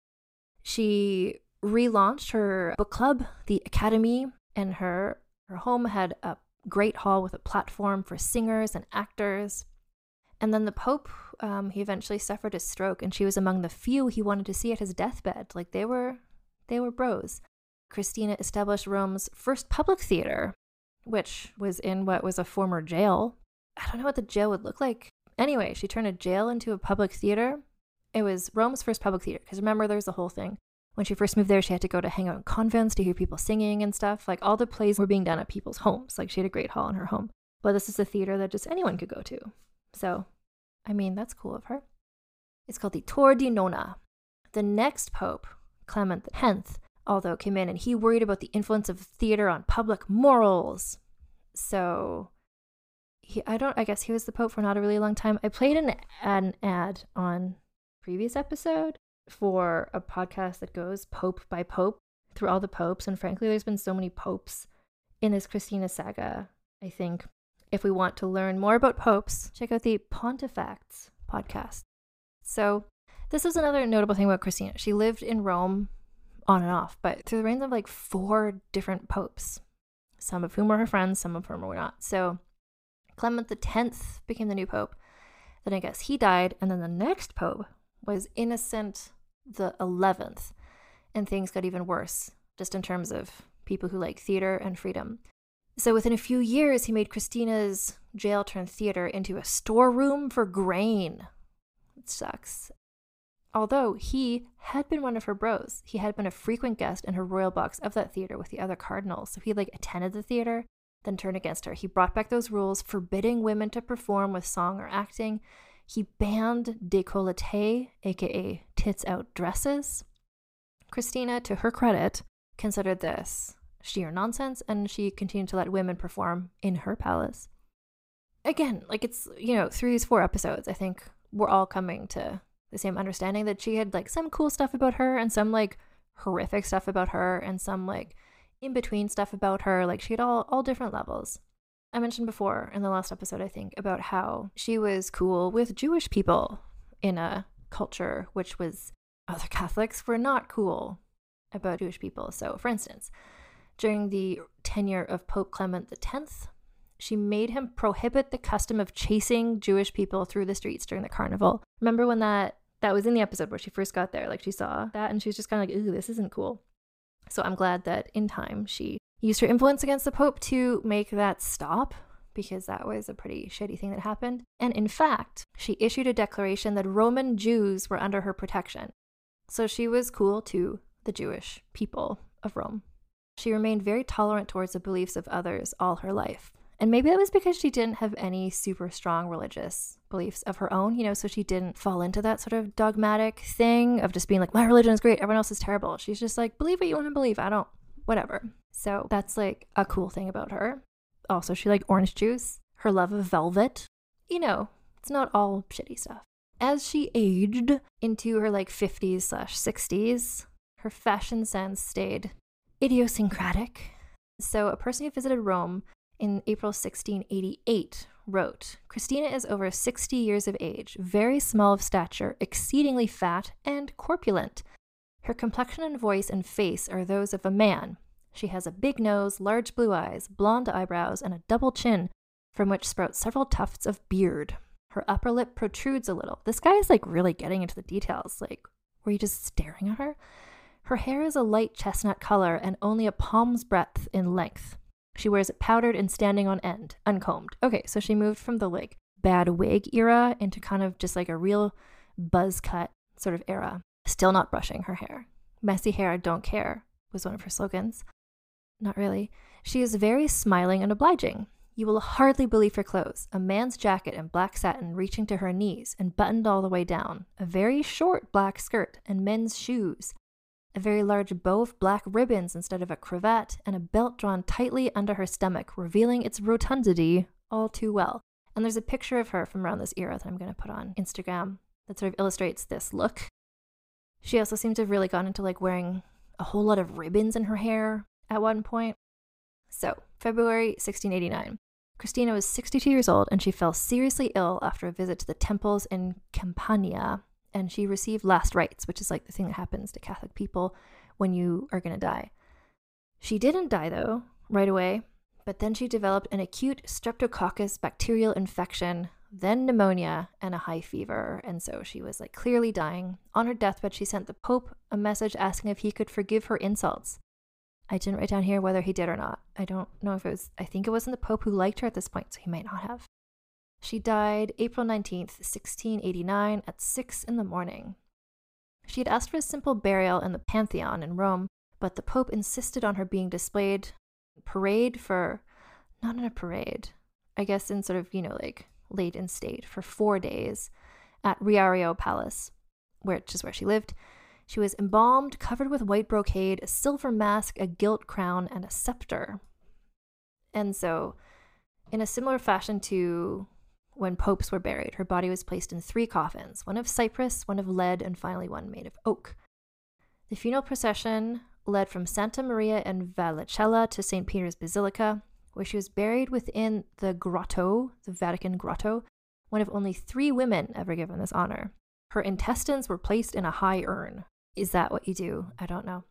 She relaunched her book club, the Academy, and her her home had a great hall with a platform for singers and actors. And then the Pope, um, he eventually suffered a stroke, and she was among the few he wanted to see at his deathbed. Like they were, they were bros. Christina established Rome's first public theater, which was in what was a former jail. I don't know what the jail would look like. Anyway, she turned a jail into a public theater. It was Rome's first public theater, because remember, there's the whole thing. When she first moved there, she had to go to hang out in convents to hear people singing and stuff. Like all the plays were being done at people's homes. Like she had a great hall in her home. But this is a theater that just anyone could go to. So, I mean, that's cool of her. It's called the Tor di Nona. The next pope, Clement X, although came in and he worried about the influence of theater on public morals. So he I don't I guess he was the pope for not a really long time. I played an an ad on previous episode for a podcast that goes pope by pope through all the popes and frankly there's been so many popes in this Christina saga. I think if we want to learn more about popes, check out the Pontifacts podcast. So this is another notable thing about Christina. She lived in Rome on and off, but through the reigns of like four different popes, some of whom were her friends, some of whom were not. So Clement X became the new pope. Then I guess he died, and then the next pope was Innocent the 11th, and things got even worse, just in terms of people who like theater and freedom. So within a few years, he made Christina's jail turned theater into a storeroom for grain. It sucks. Although he had been one of her bros, he had been a frequent guest in her royal box of that theater with the other cardinals. So he like attended the theater, then turned against her. He brought back those rules forbidding women to perform with song or acting. He banned décolleté, aka tits out dresses. Christina, to her credit, considered this sheer nonsense and she continued to let women perform in her palace. Again, like it's, you know, through these four episodes, I think we're all coming to the same understanding that she had like some cool stuff about her and some like horrific stuff about her and some like in between stuff about her. Like she had all all different levels. I mentioned before in the last episode, I think, about how she was cool with Jewish people in a culture which was other Catholics were not cool about Jewish people. So, for instance, during the tenure of Pope Clement X, she made him prohibit the custom of chasing Jewish people through the streets during the carnival. Remember when that that was in the episode where she first got there. Like she saw that and she was just kind of like, ooh, this isn't cool. So I'm glad that in time she used her influence against the Pope to make that stop because that was a pretty shitty thing that happened. And in fact, she issued a declaration that Roman Jews were under her protection. So she was cool to the Jewish people of Rome. She remained very tolerant towards the beliefs of others all her life. And maybe that was because she didn't have any super strong religious beliefs of her own, you know, so she didn't fall into that sort of dogmatic thing of just being like, my religion is great, everyone else is terrible. She's just like, believe what you want to believe. I don't, whatever. So that's like a cool thing about her. Also, she liked orange juice, her love of velvet. You know, it's not all shitty stuff. As she aged into her like 50s slash 60s, her fashion sense stayed idiosyncratic. So, a person who visited Rome in April 1688 wrote Christina is over 60 years of age, very small of stature, exceedingly fat, and corpulent. Her complexion and voice and face are those of a man. She has a big nose, large blue eyes, blonde eyebrows, and a double chin from which sprout several tufts of beard. Her upper lip protrudes a little. This guy is like really getting into the details. Like, were you just staring at her? Her hair is a light chestnut color and only a palm's breadth in length. She wears it powdered and standing on end, uncombed. Okay, so she moved from the like bad wig era into kind of just like a real buzz cut sort of era. Still not brushing her hair. Messy hair, I don't care, was one of her slogans. Not really. She is very smiling and obliging. You will hardly believe her clothes a man's jacket and black satin reaching to her knees and buttoned all the way down, a very short black skirt, and men's shoes, a very large bow of black ribbons instead of a cravat, and a belt drawn tightly under her stomach, revealing its rotundity all too well. And there's a picture of her from around this era that I'm going to put on Instagram that sort of illustrates this look. She also seems to have really gone into like wearing a whole lot of ribbons in her hair at one point. So, February 1689. Christina was 62 years old and she fell seriously ill after a visit to the temples in Campania and she received last rites, which is like the thing that happens to Catholic people when you are going to die. She didn't die though, right away, but then she developed an acute streptococcus bacterial infection, then pneumonia, and a high fever. And so she was like clearly dying. On her deathbed, she sent the Pope a message asking if he could forgive her insults. I didn't write down here whether he did or not. I don't know if it was, I think it wasn't the Pope who liked her at this point, so he might not have. She died April 19th, 1689, at 6 in the morning. She had asked for a simple burial in the Pantheon in Rome, but the Pope insisted on her being displayed parade for, not in a parade, I guess in sort of, you know, like late in state for four days at Riario Palace, which is where she lived. She was embalmed, covered with white brocade, a silver mask, a gilt crown, and a scepter. And so, in a similar fashion to when popes were buried, her body was placed in three coffins one of cypress, one of lead, and finally one made of oak. The funeral procession led from Santa Maria in Vallicella to St. Peter's Basilica, where she was buried within the grotto, the Vatican grotto, one of only three women ever given this honor. Her intestines were placed in a high urn. Is that what you do? I don't know.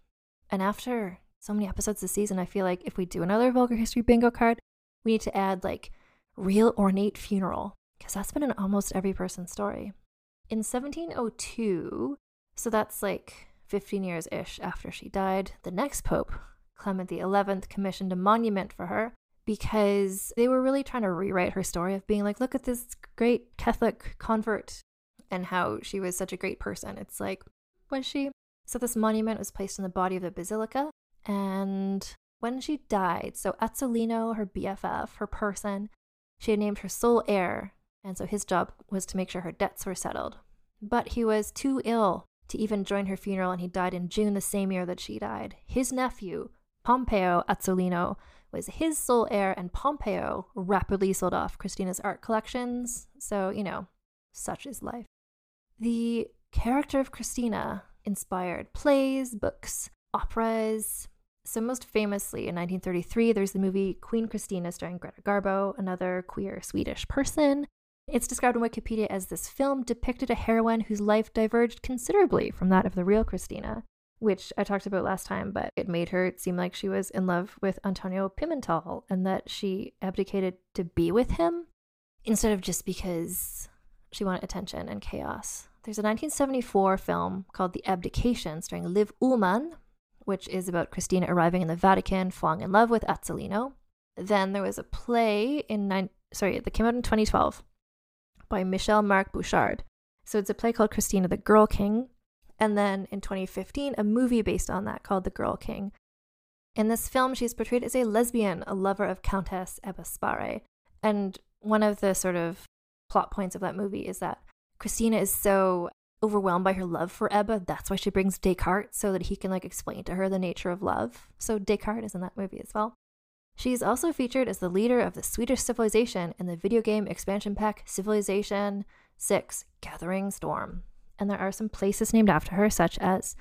And after so many episodes this season, I feel like if we do another vulgar history bingo card, we need to add like real ornate funeral because that's been in almost every person's story. In 1702, so that's like 15 years ish after she died, the next pope, Clement XI, commissioned a monument for her because they were really trying to rewrite her story of being like, look at this great Catholic convert and how she was such a great person. It's like, was she? So this monument was placed in the body of the basilica. And when she died, so Azzolino, her BFF, her person, she had named her sole heir and so his job was to make sure her debts were settled. But he was too ill to even join her funeral, and he died in June the same year that she died. His nephew, Pompeo Azzolino, was his sole heir, and Pompeo rapidly sold off Christina's art collections. So, you know, such is life. The character of Christina inspired plays, books, operas. So, most famously, in 1933, there's the movie Queen Christina starring Greta Garbo, another queer Swedish person. It's described in Wikipedia as this film depicted a heroine whose life diverged considerably from that of the real Christina, which I talked about last time, but it made her seem like she was in love with Antonio Pimentel and that she abdicated to be with him instead of just because she wanted attention and chaos. There's a 1974 film called The Abdication starring Liv Ullmann, which is about Christina arriving in the Vatican, falling in love with Azzolino. Then there was a play in nine, sorry, that came out in 2012 by Michel Marc Bouchard. So it's a play called Christina the Girl King. And then in 2015, a movie based on that called The Girl King. In this film, she's portrayed as a lesbian, a lover of Countess Ebba Sparre. And one of the sort of plot points of that movie is that Christina is so overwhelmed by her love for Ebba. That's why she brings Descartes so that he can like explain to her the nature of love. So Descartes is in that movie as well. She's also featured as the leader of the Swedish civilization in the video game expansion pack Civilization 6 Gathering Storm. And there are some places named after her, such as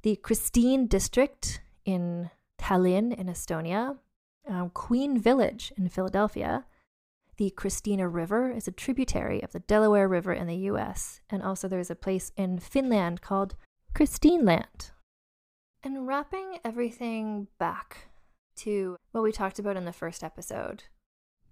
the Christine District in Tallinn in Estonia, um, Queen Village in Philadelphia, the Christina River is a tributary of the Delaware River in the US. And also, there's a place in Finland called Christine Land. And wrapping everything back to what we talked about in the first episode,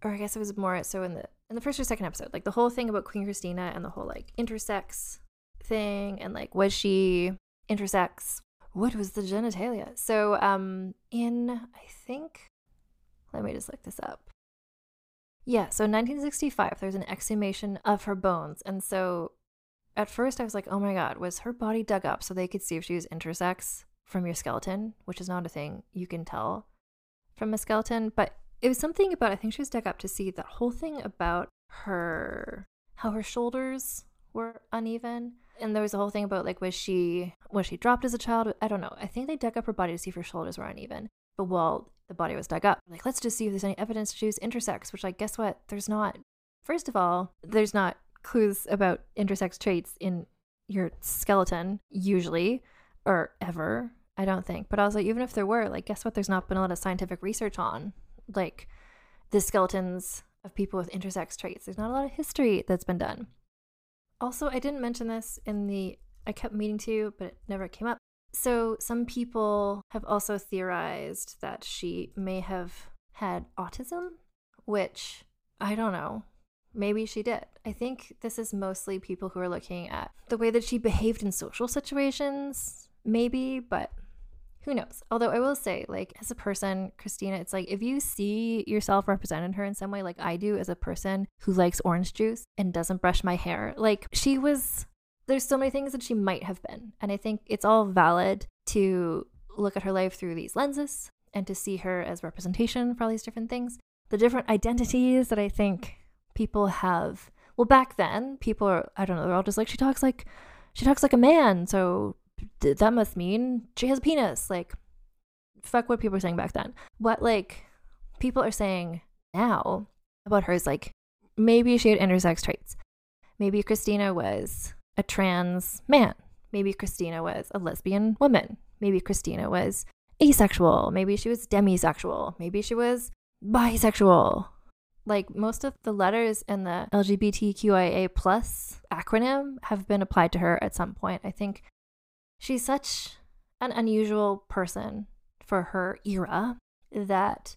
or I guess it was more so in the in the first or second episode, like the whole thing about Queen Christina and the whole like intersex thing, and like was she intersex? What was the genitalia? So, um, in I think, let me just look this up. Yeah, so 1965, there's an exhumation of her bones. And so at first I was like, oh my God, was her body dug up so they could see if she was intersex from your skeleton, which is not a thing you can tell from a skeleton. But it was something about, I think she was dug up to see that whole thing about her, how her shoulders were uneven. And there was a whole thing about like, was she, was she dropped as a child? I don't know. I think they dug up her body to see if her shoulders were uneven. But while the body was dug up. Like, let's just see if there's any evidence she was intersex, which, like, guess what? There's not. First of all, there's not clues about intersex traits in your skeleton, usually, or ever, I don't think. But also, even if there were, like, guess what? There's not been a lot of scientific research on, like, the skeletons of people with intersex traits. There's not a lot of history that's been done. Also, I didn't mention this in the, I kept meaning to, but it never came up. So, some people have also theorized that she may have had autism, which I don't know. Maybe she did. I think this is mostly people who are looking at the way that she behaved in social situations, maybe, but who knows? Although I will say, like, as a person, Christina, it's like if you see yourself represented her in some way, like I do as a person who likes orange juice and doesn't brush my hair, like she was there's so many things that she might have been. And I think it's all valid to look at her life through these lenses and to see her as representation for all these different things. The different identities that I think people have. Well, back then, people are, I don't know, they're all just like, she talks like, she talks like a man. So that must mean she has a penis. Like, fuck what people were saying back then. What, like, people are saying now about her is like, maybe she had intersex traits. Maybe Christina was a trans man. Maybe Christina was a lesbian woman. Maybe Christina was asexual. Maybe she was demisexual. Maybe she was bisexual. Like most of the letters in the LGBTQIA plus acronym have been applied to her at some point. I think she's such an unusual person for her era that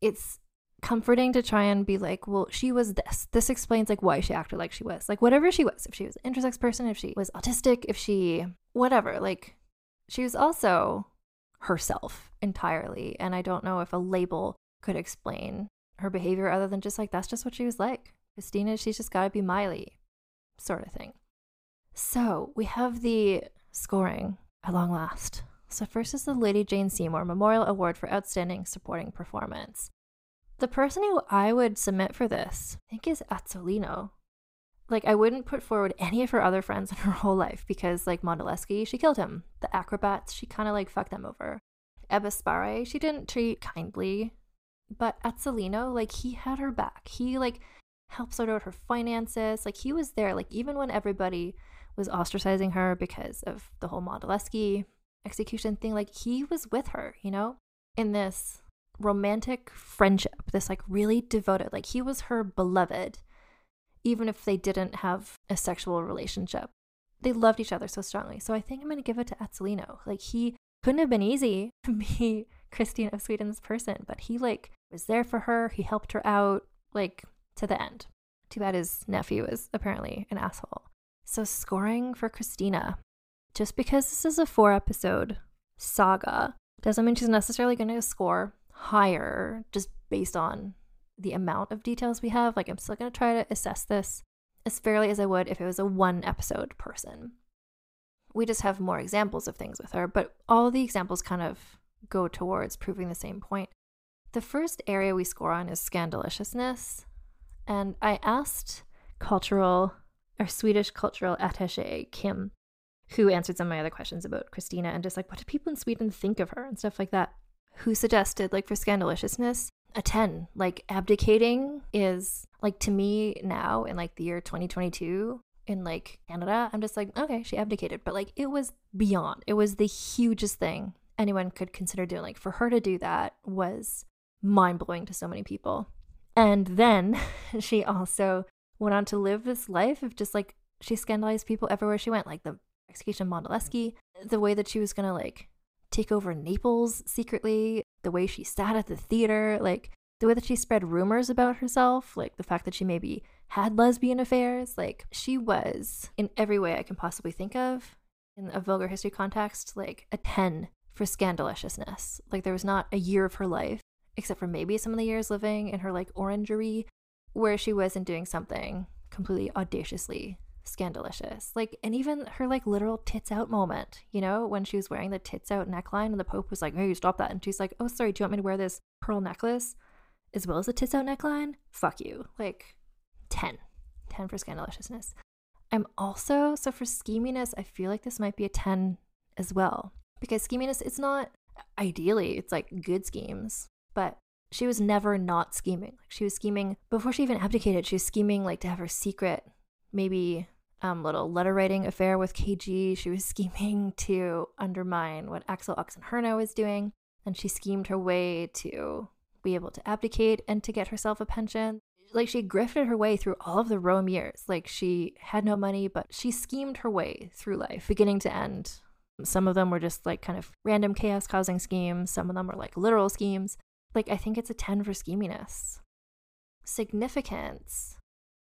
it's comforting to try and be like, well, she was this. This explains like why she acted like she was. Like whatever she was, if she was an intersex person, if she was autistic, if she whatever, like she was also herself entirely. And I don't know if a label could explain her behavior other than just like that's just what she was like. Christina, she's just gotta be Miley, sort of thing. So we have the scoring at long last. So first is the Lady Jane Seymour Memorial Award for Outstanding Supporting Performance. The person who I would submit for this, I think, is Azzolino. Like, I wouldn't put forward any of her other friends in her whole life because, like, Monaldeschi, she killed him. The acrobats, she kind of like fucked them over. Ebba Sparre she didn't treat kindly. But Azzolino, like, he had her back. He, like, helped sort out her finances. Like, he was there. Like, even when everybody was ostracizing her because of the whole Monaldeschi execution thing, like, he was with her, you know? In this romantic friendship, this like really devoted, like he was her beloved, even if they didn't have a sexual relationship. They loved each other so strongly. So I think I'm going to give it to Azzolino. Like he couldn't have been easy to be Christine of Sweden's person, but he like was there for her. He helped her out like to the end. Too bad his nephew was apparently an asshole. So scoring for Christina. Just because this is a four episode saga doesn't mean she's necessarily going to score higher just based on the amount of details we have. Like, I'm still going to try to assess this as fairly as I would if it was a one episode person. We just have more examples of things with her, but all the examples kind of go towards proving the same point. The first area we score on is scandaliciousness. And I asked cultural or Swedish cultural attache Kim, who answered some of my other questions about Christina and just like what do people in Sweden think of her and stuff like that, who suggested like for scandaliciousness, a 10. Like abdicating is like to me now in like the year 2022 in like Canada, I'm just like, okay, she abdicated. But like it was beyond. It was the hugest thing anyone could consider doing. Like for her to do that was mind blowing to so many people. And then she also went on to live this life of just like she scandalized people everywhere she went, like the execution of Monaldeschi, the way that she was gonna like take over Naples secretly, the way she sat at the theater, like the way that she spread rumors about herself, like the fact that she maybe had lesbian affairs, like she was in every way I can possibly think of in a vulgar history context, like a 10 for scandaliciousness. Like there was not a year of her life, except for maybe some of the years living in her like orangery, where she wasn't doing something completely audaciously scandalicious. Like, and even her like literal tits out moment, you know, when she was wearing the tits out neckline and the Pope was like, hey, you stop that. And she's like, oh, sorry, do you want me to wear this pearl necklace as well as the tits out neckline? Fuck you. Like, 10. 10 for scandaliciousness. I'm also, so for scheminess, I feel like this might be a 10 as well. Because scheminess, it's not ideally, it's like good schemes, but she was never not scheming. Like she was scheming before she even abdicated. She was scheming like to have her secret, maybe um, little letter writing affair with KG. She was scheming to undermine what Axel Oxenstierna was doing, and she schemed her way to be able to abdicate and to get herself a pension. Like she grifted her way through all of the Rome years. Like she had no money, but she schemed her way through life, beginning to end. Some of them were just like kind of random chaos causing schemes. Some of them were like literal schemes. Like I think it's a 10 for scheminess. Significance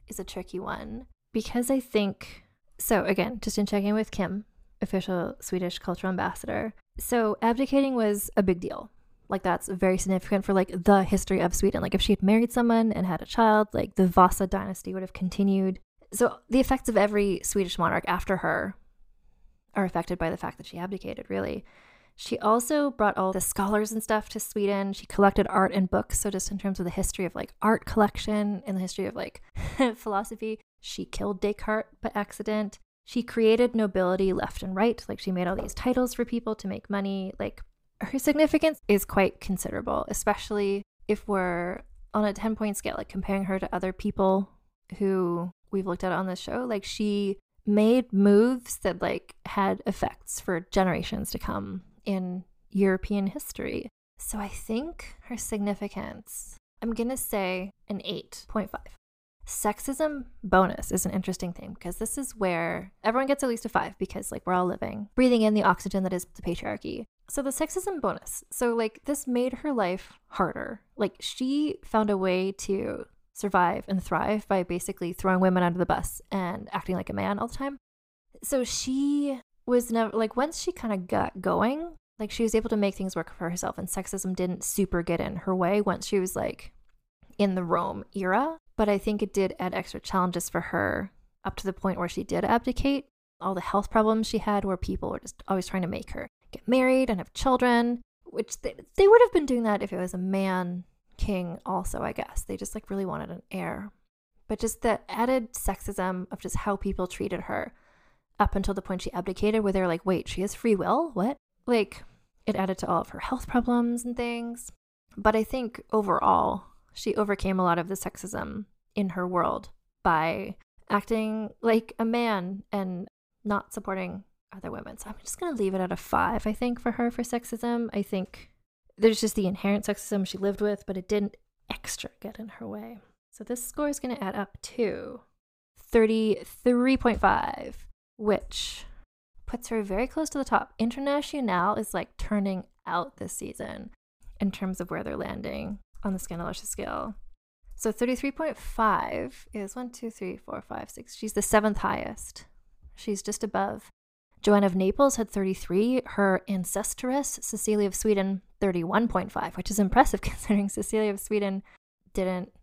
is a tricky one because I think so again, just in checking with Kim, official Swedish cultural ambassador. So abdicating was a big deal. Like that's very significant for like the history of Sweden. Like if she had married someone and had a child, like the Vasa dynasty would have continued. So the effects of every Swedish monarch after her are affected by the fact that she abdicated, really. She also brought all the scholars and stuff to Sweden. She collected art and books. So, just in terms of the history of like art collection and the history of like philosophy, she killed Descartes by accident. She created nobility left and right. Like, she made all these titles for people to make money. Like, her significance is quite considerable, especially if we're on a 10 point scale, like comparing her to other people who we've looked at on this show. Like, she made moves that like had effects for generations to come in European history. So I think her significance, I'm going to say an 8.5. Sexism bonus is an interesting thing because this is where everyone gets at least a five because, like, we're all living, breathing in the oxygen that is the patriarchy. So, the sexism bonus. So, like, this made her life harder. Like, she found a way to survive and thrive by basically throwing women under the bus and acting like a man all the time. So, she was never like once she kind of got going, like she was able to make things work for herself and sexism didn't super get in her way once she was like in the Rome era. But I think it did add extra challenges for her up to the point where she did abdicate. All the health problems she had where people were just always trying to make her get married and have children, which they, they would have been doing that if it was a man king, also, I guess. They just like really wanted an heir. But just the added sexism of just how people treated her up until the point she abdicated, where they're like, wait, she has free will? What? Like, it added to all of her health problems and things. But I think overall, she overcame a lot of the sexism in her world by acting like a man and not supporting other women. So I'm just going to leave it at a five, I think, for her for sexism. I think there's just the inherent sexism she lived with, but it didn't extra get in her way. So this score is going to add up to 33.5 which puts her very close to the top. International is like turning out this season in terms of where they're landing on the Scandalicious scale. So 33.5 is 1, 2, 3, 4, 5, 6. She's the seventh highest. She's just above. Joanna of Naples had 33. Her ancestress, Cecilia of Sweden, 31.5, which is impressive considering Cecilia of Sweden didn't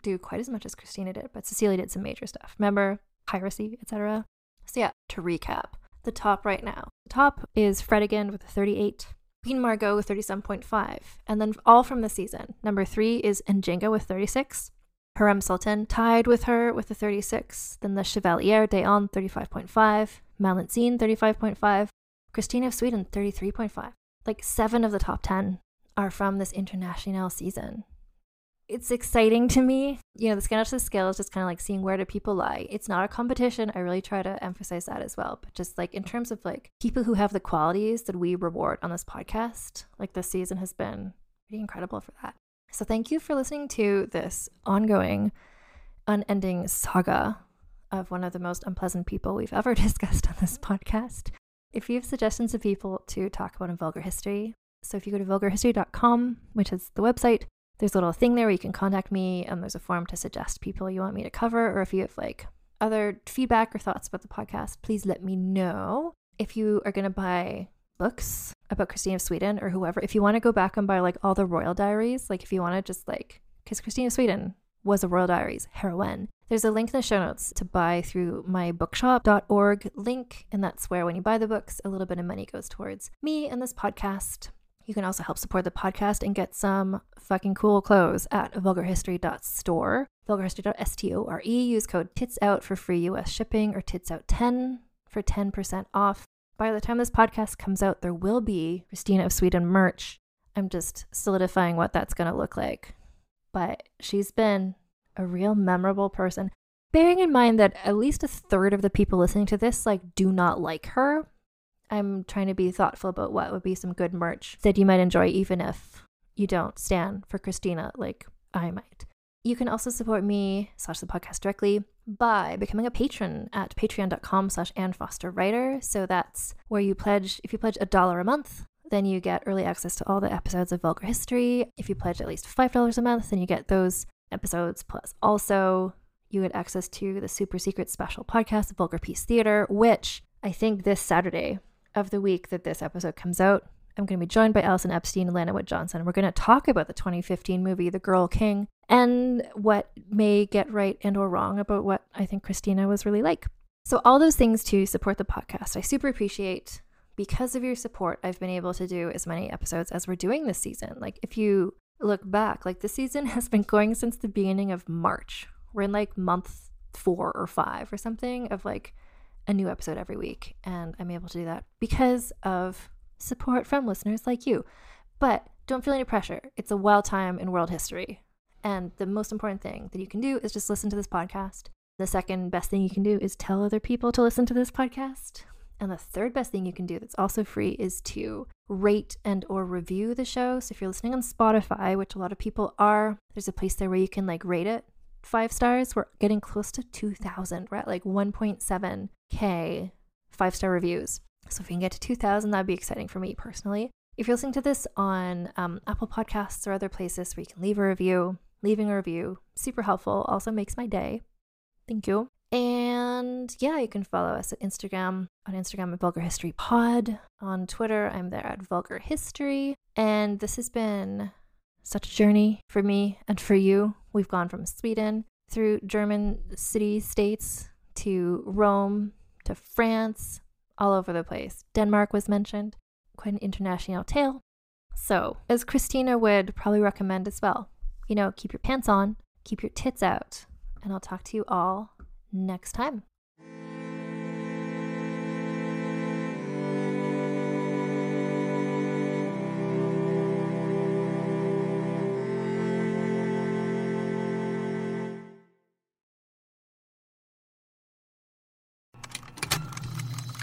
do quite as much as Kristina did, but Cecilia did some major stuff. Remember piracy, etc. So, yeah, to recap, the top right now. The top is Fredegund with a 38. Queen Margot with 37.5. And then all from the season. Number three is Njinga with 36. Hurrem Sultan tied with her with a 36. Then the Chevalier d'Eon 35.5. Malintzin 35.5. Christina of Sweden 33.5. Like seven of the top 10 are from this international season. It's exciting to me. You know, the Scandalous scale is just kind of like seeing where do people lie. It's not a competition. I really try to emphasize that as well. But just like in terms of like people who have the qualities that we reward on this podcast, like this season has been pretty incredible for that. So thank you for listening to this ongoing, unending saga of one of the most unpleasant people we've ever discussed on this podcast. If you have suggestions of people to talk about in vulgar history, so if you go to vulgarhistory.com, which is the website, there's a little thing there where you can contact me and there's a form to suggest people you want me to cover or if you have like other feedback or thoughts about the podcast, please let me know. If you are going to buy books about Christine of Sweden or whoever, if you want to go back and buy like all the royal diaries, like if you want to just like, because Christine of Sweden was a royal diaries heroine. There's a link in the show notes to buy through my bookshop.org link, and that's where when you buy the books, a little bit of money goes towards me and this podcast. You can also help support the podcast and get some fucking cool clothes at vulgarhistory.store, vulgarhistory.store. Use code TITSOUT for free US shipping or TITSOUT10 for 10% off. By the time this podcast comes out, there will be Christina of Sweden merch. I'm just solidifying what that's going to look like. But she's been a real memorable person. Bearing in mind that at least a third of the people listening to this like do not like her, I'm trying to be thoughtful about what would be some good merch that you might enjoy, even if you don't stand for Christina like I might. You can also support me slash the podcast directly by becoming a patron at patreon.com slash Ann Foster Writer. So that's where you pledge, if you pledge a dollar a month, then you get early access to all the episodes of Vulgar History. If you pledge at least $5 a month, then you get those episodes. Plus, also, you get access to the super secret special podcast, Vulgar Peace Theater, which I think this Saturday of the week that this episode comes out, I'm going to be joined by Allison Epstein and Lana Wood Johnson. We're going to talk about the 2015 movie The Girl King and what may get right and or wrong about what I think Christina was really like. So all those things to support the podcast, I super appreciate. Because of your support, I've been able to do as many episodes as we're doing this season. Like if you look back, like the season has been going since the beginning of March. We're in like month 4 or 5 or something of like a new episode every week. And I'm able to do that because of support from listeners like you. But don't feel any pressure. It's a wild time in world history. And the most important thing that you can do is just listen to this podcast. The second best thing you can do is tell other people to listen to this podcast. And the third best thing you can do that's also free is to rate and or review the show. So if you're listening on Spotify, which a lot of people are, there's a place there where you can like rate it five stars. We're getting close to 2,000. We're at like 1.7K five star reviews. So if we can get to 2,000, that'd be exciting for me personally. If you're listening to this on um, Apple Podcasts or other places where you can leave a review, leaving a review, super helpful, also makes my day. Thank you. And yeah, you can follow us at Instagram on Instagram at Vulgar History Pod. On Twitter, I'm there at Vulgar History. And this has been such a journey for me and for you. We've gone from Sweden through German city states to Rome to France, all over the place. Denmark was mentioned. Quite an international tale. So, as Christina would probably recommend as well, you know, keep your pants on, keep your tits out, and I'll talk to you all next time.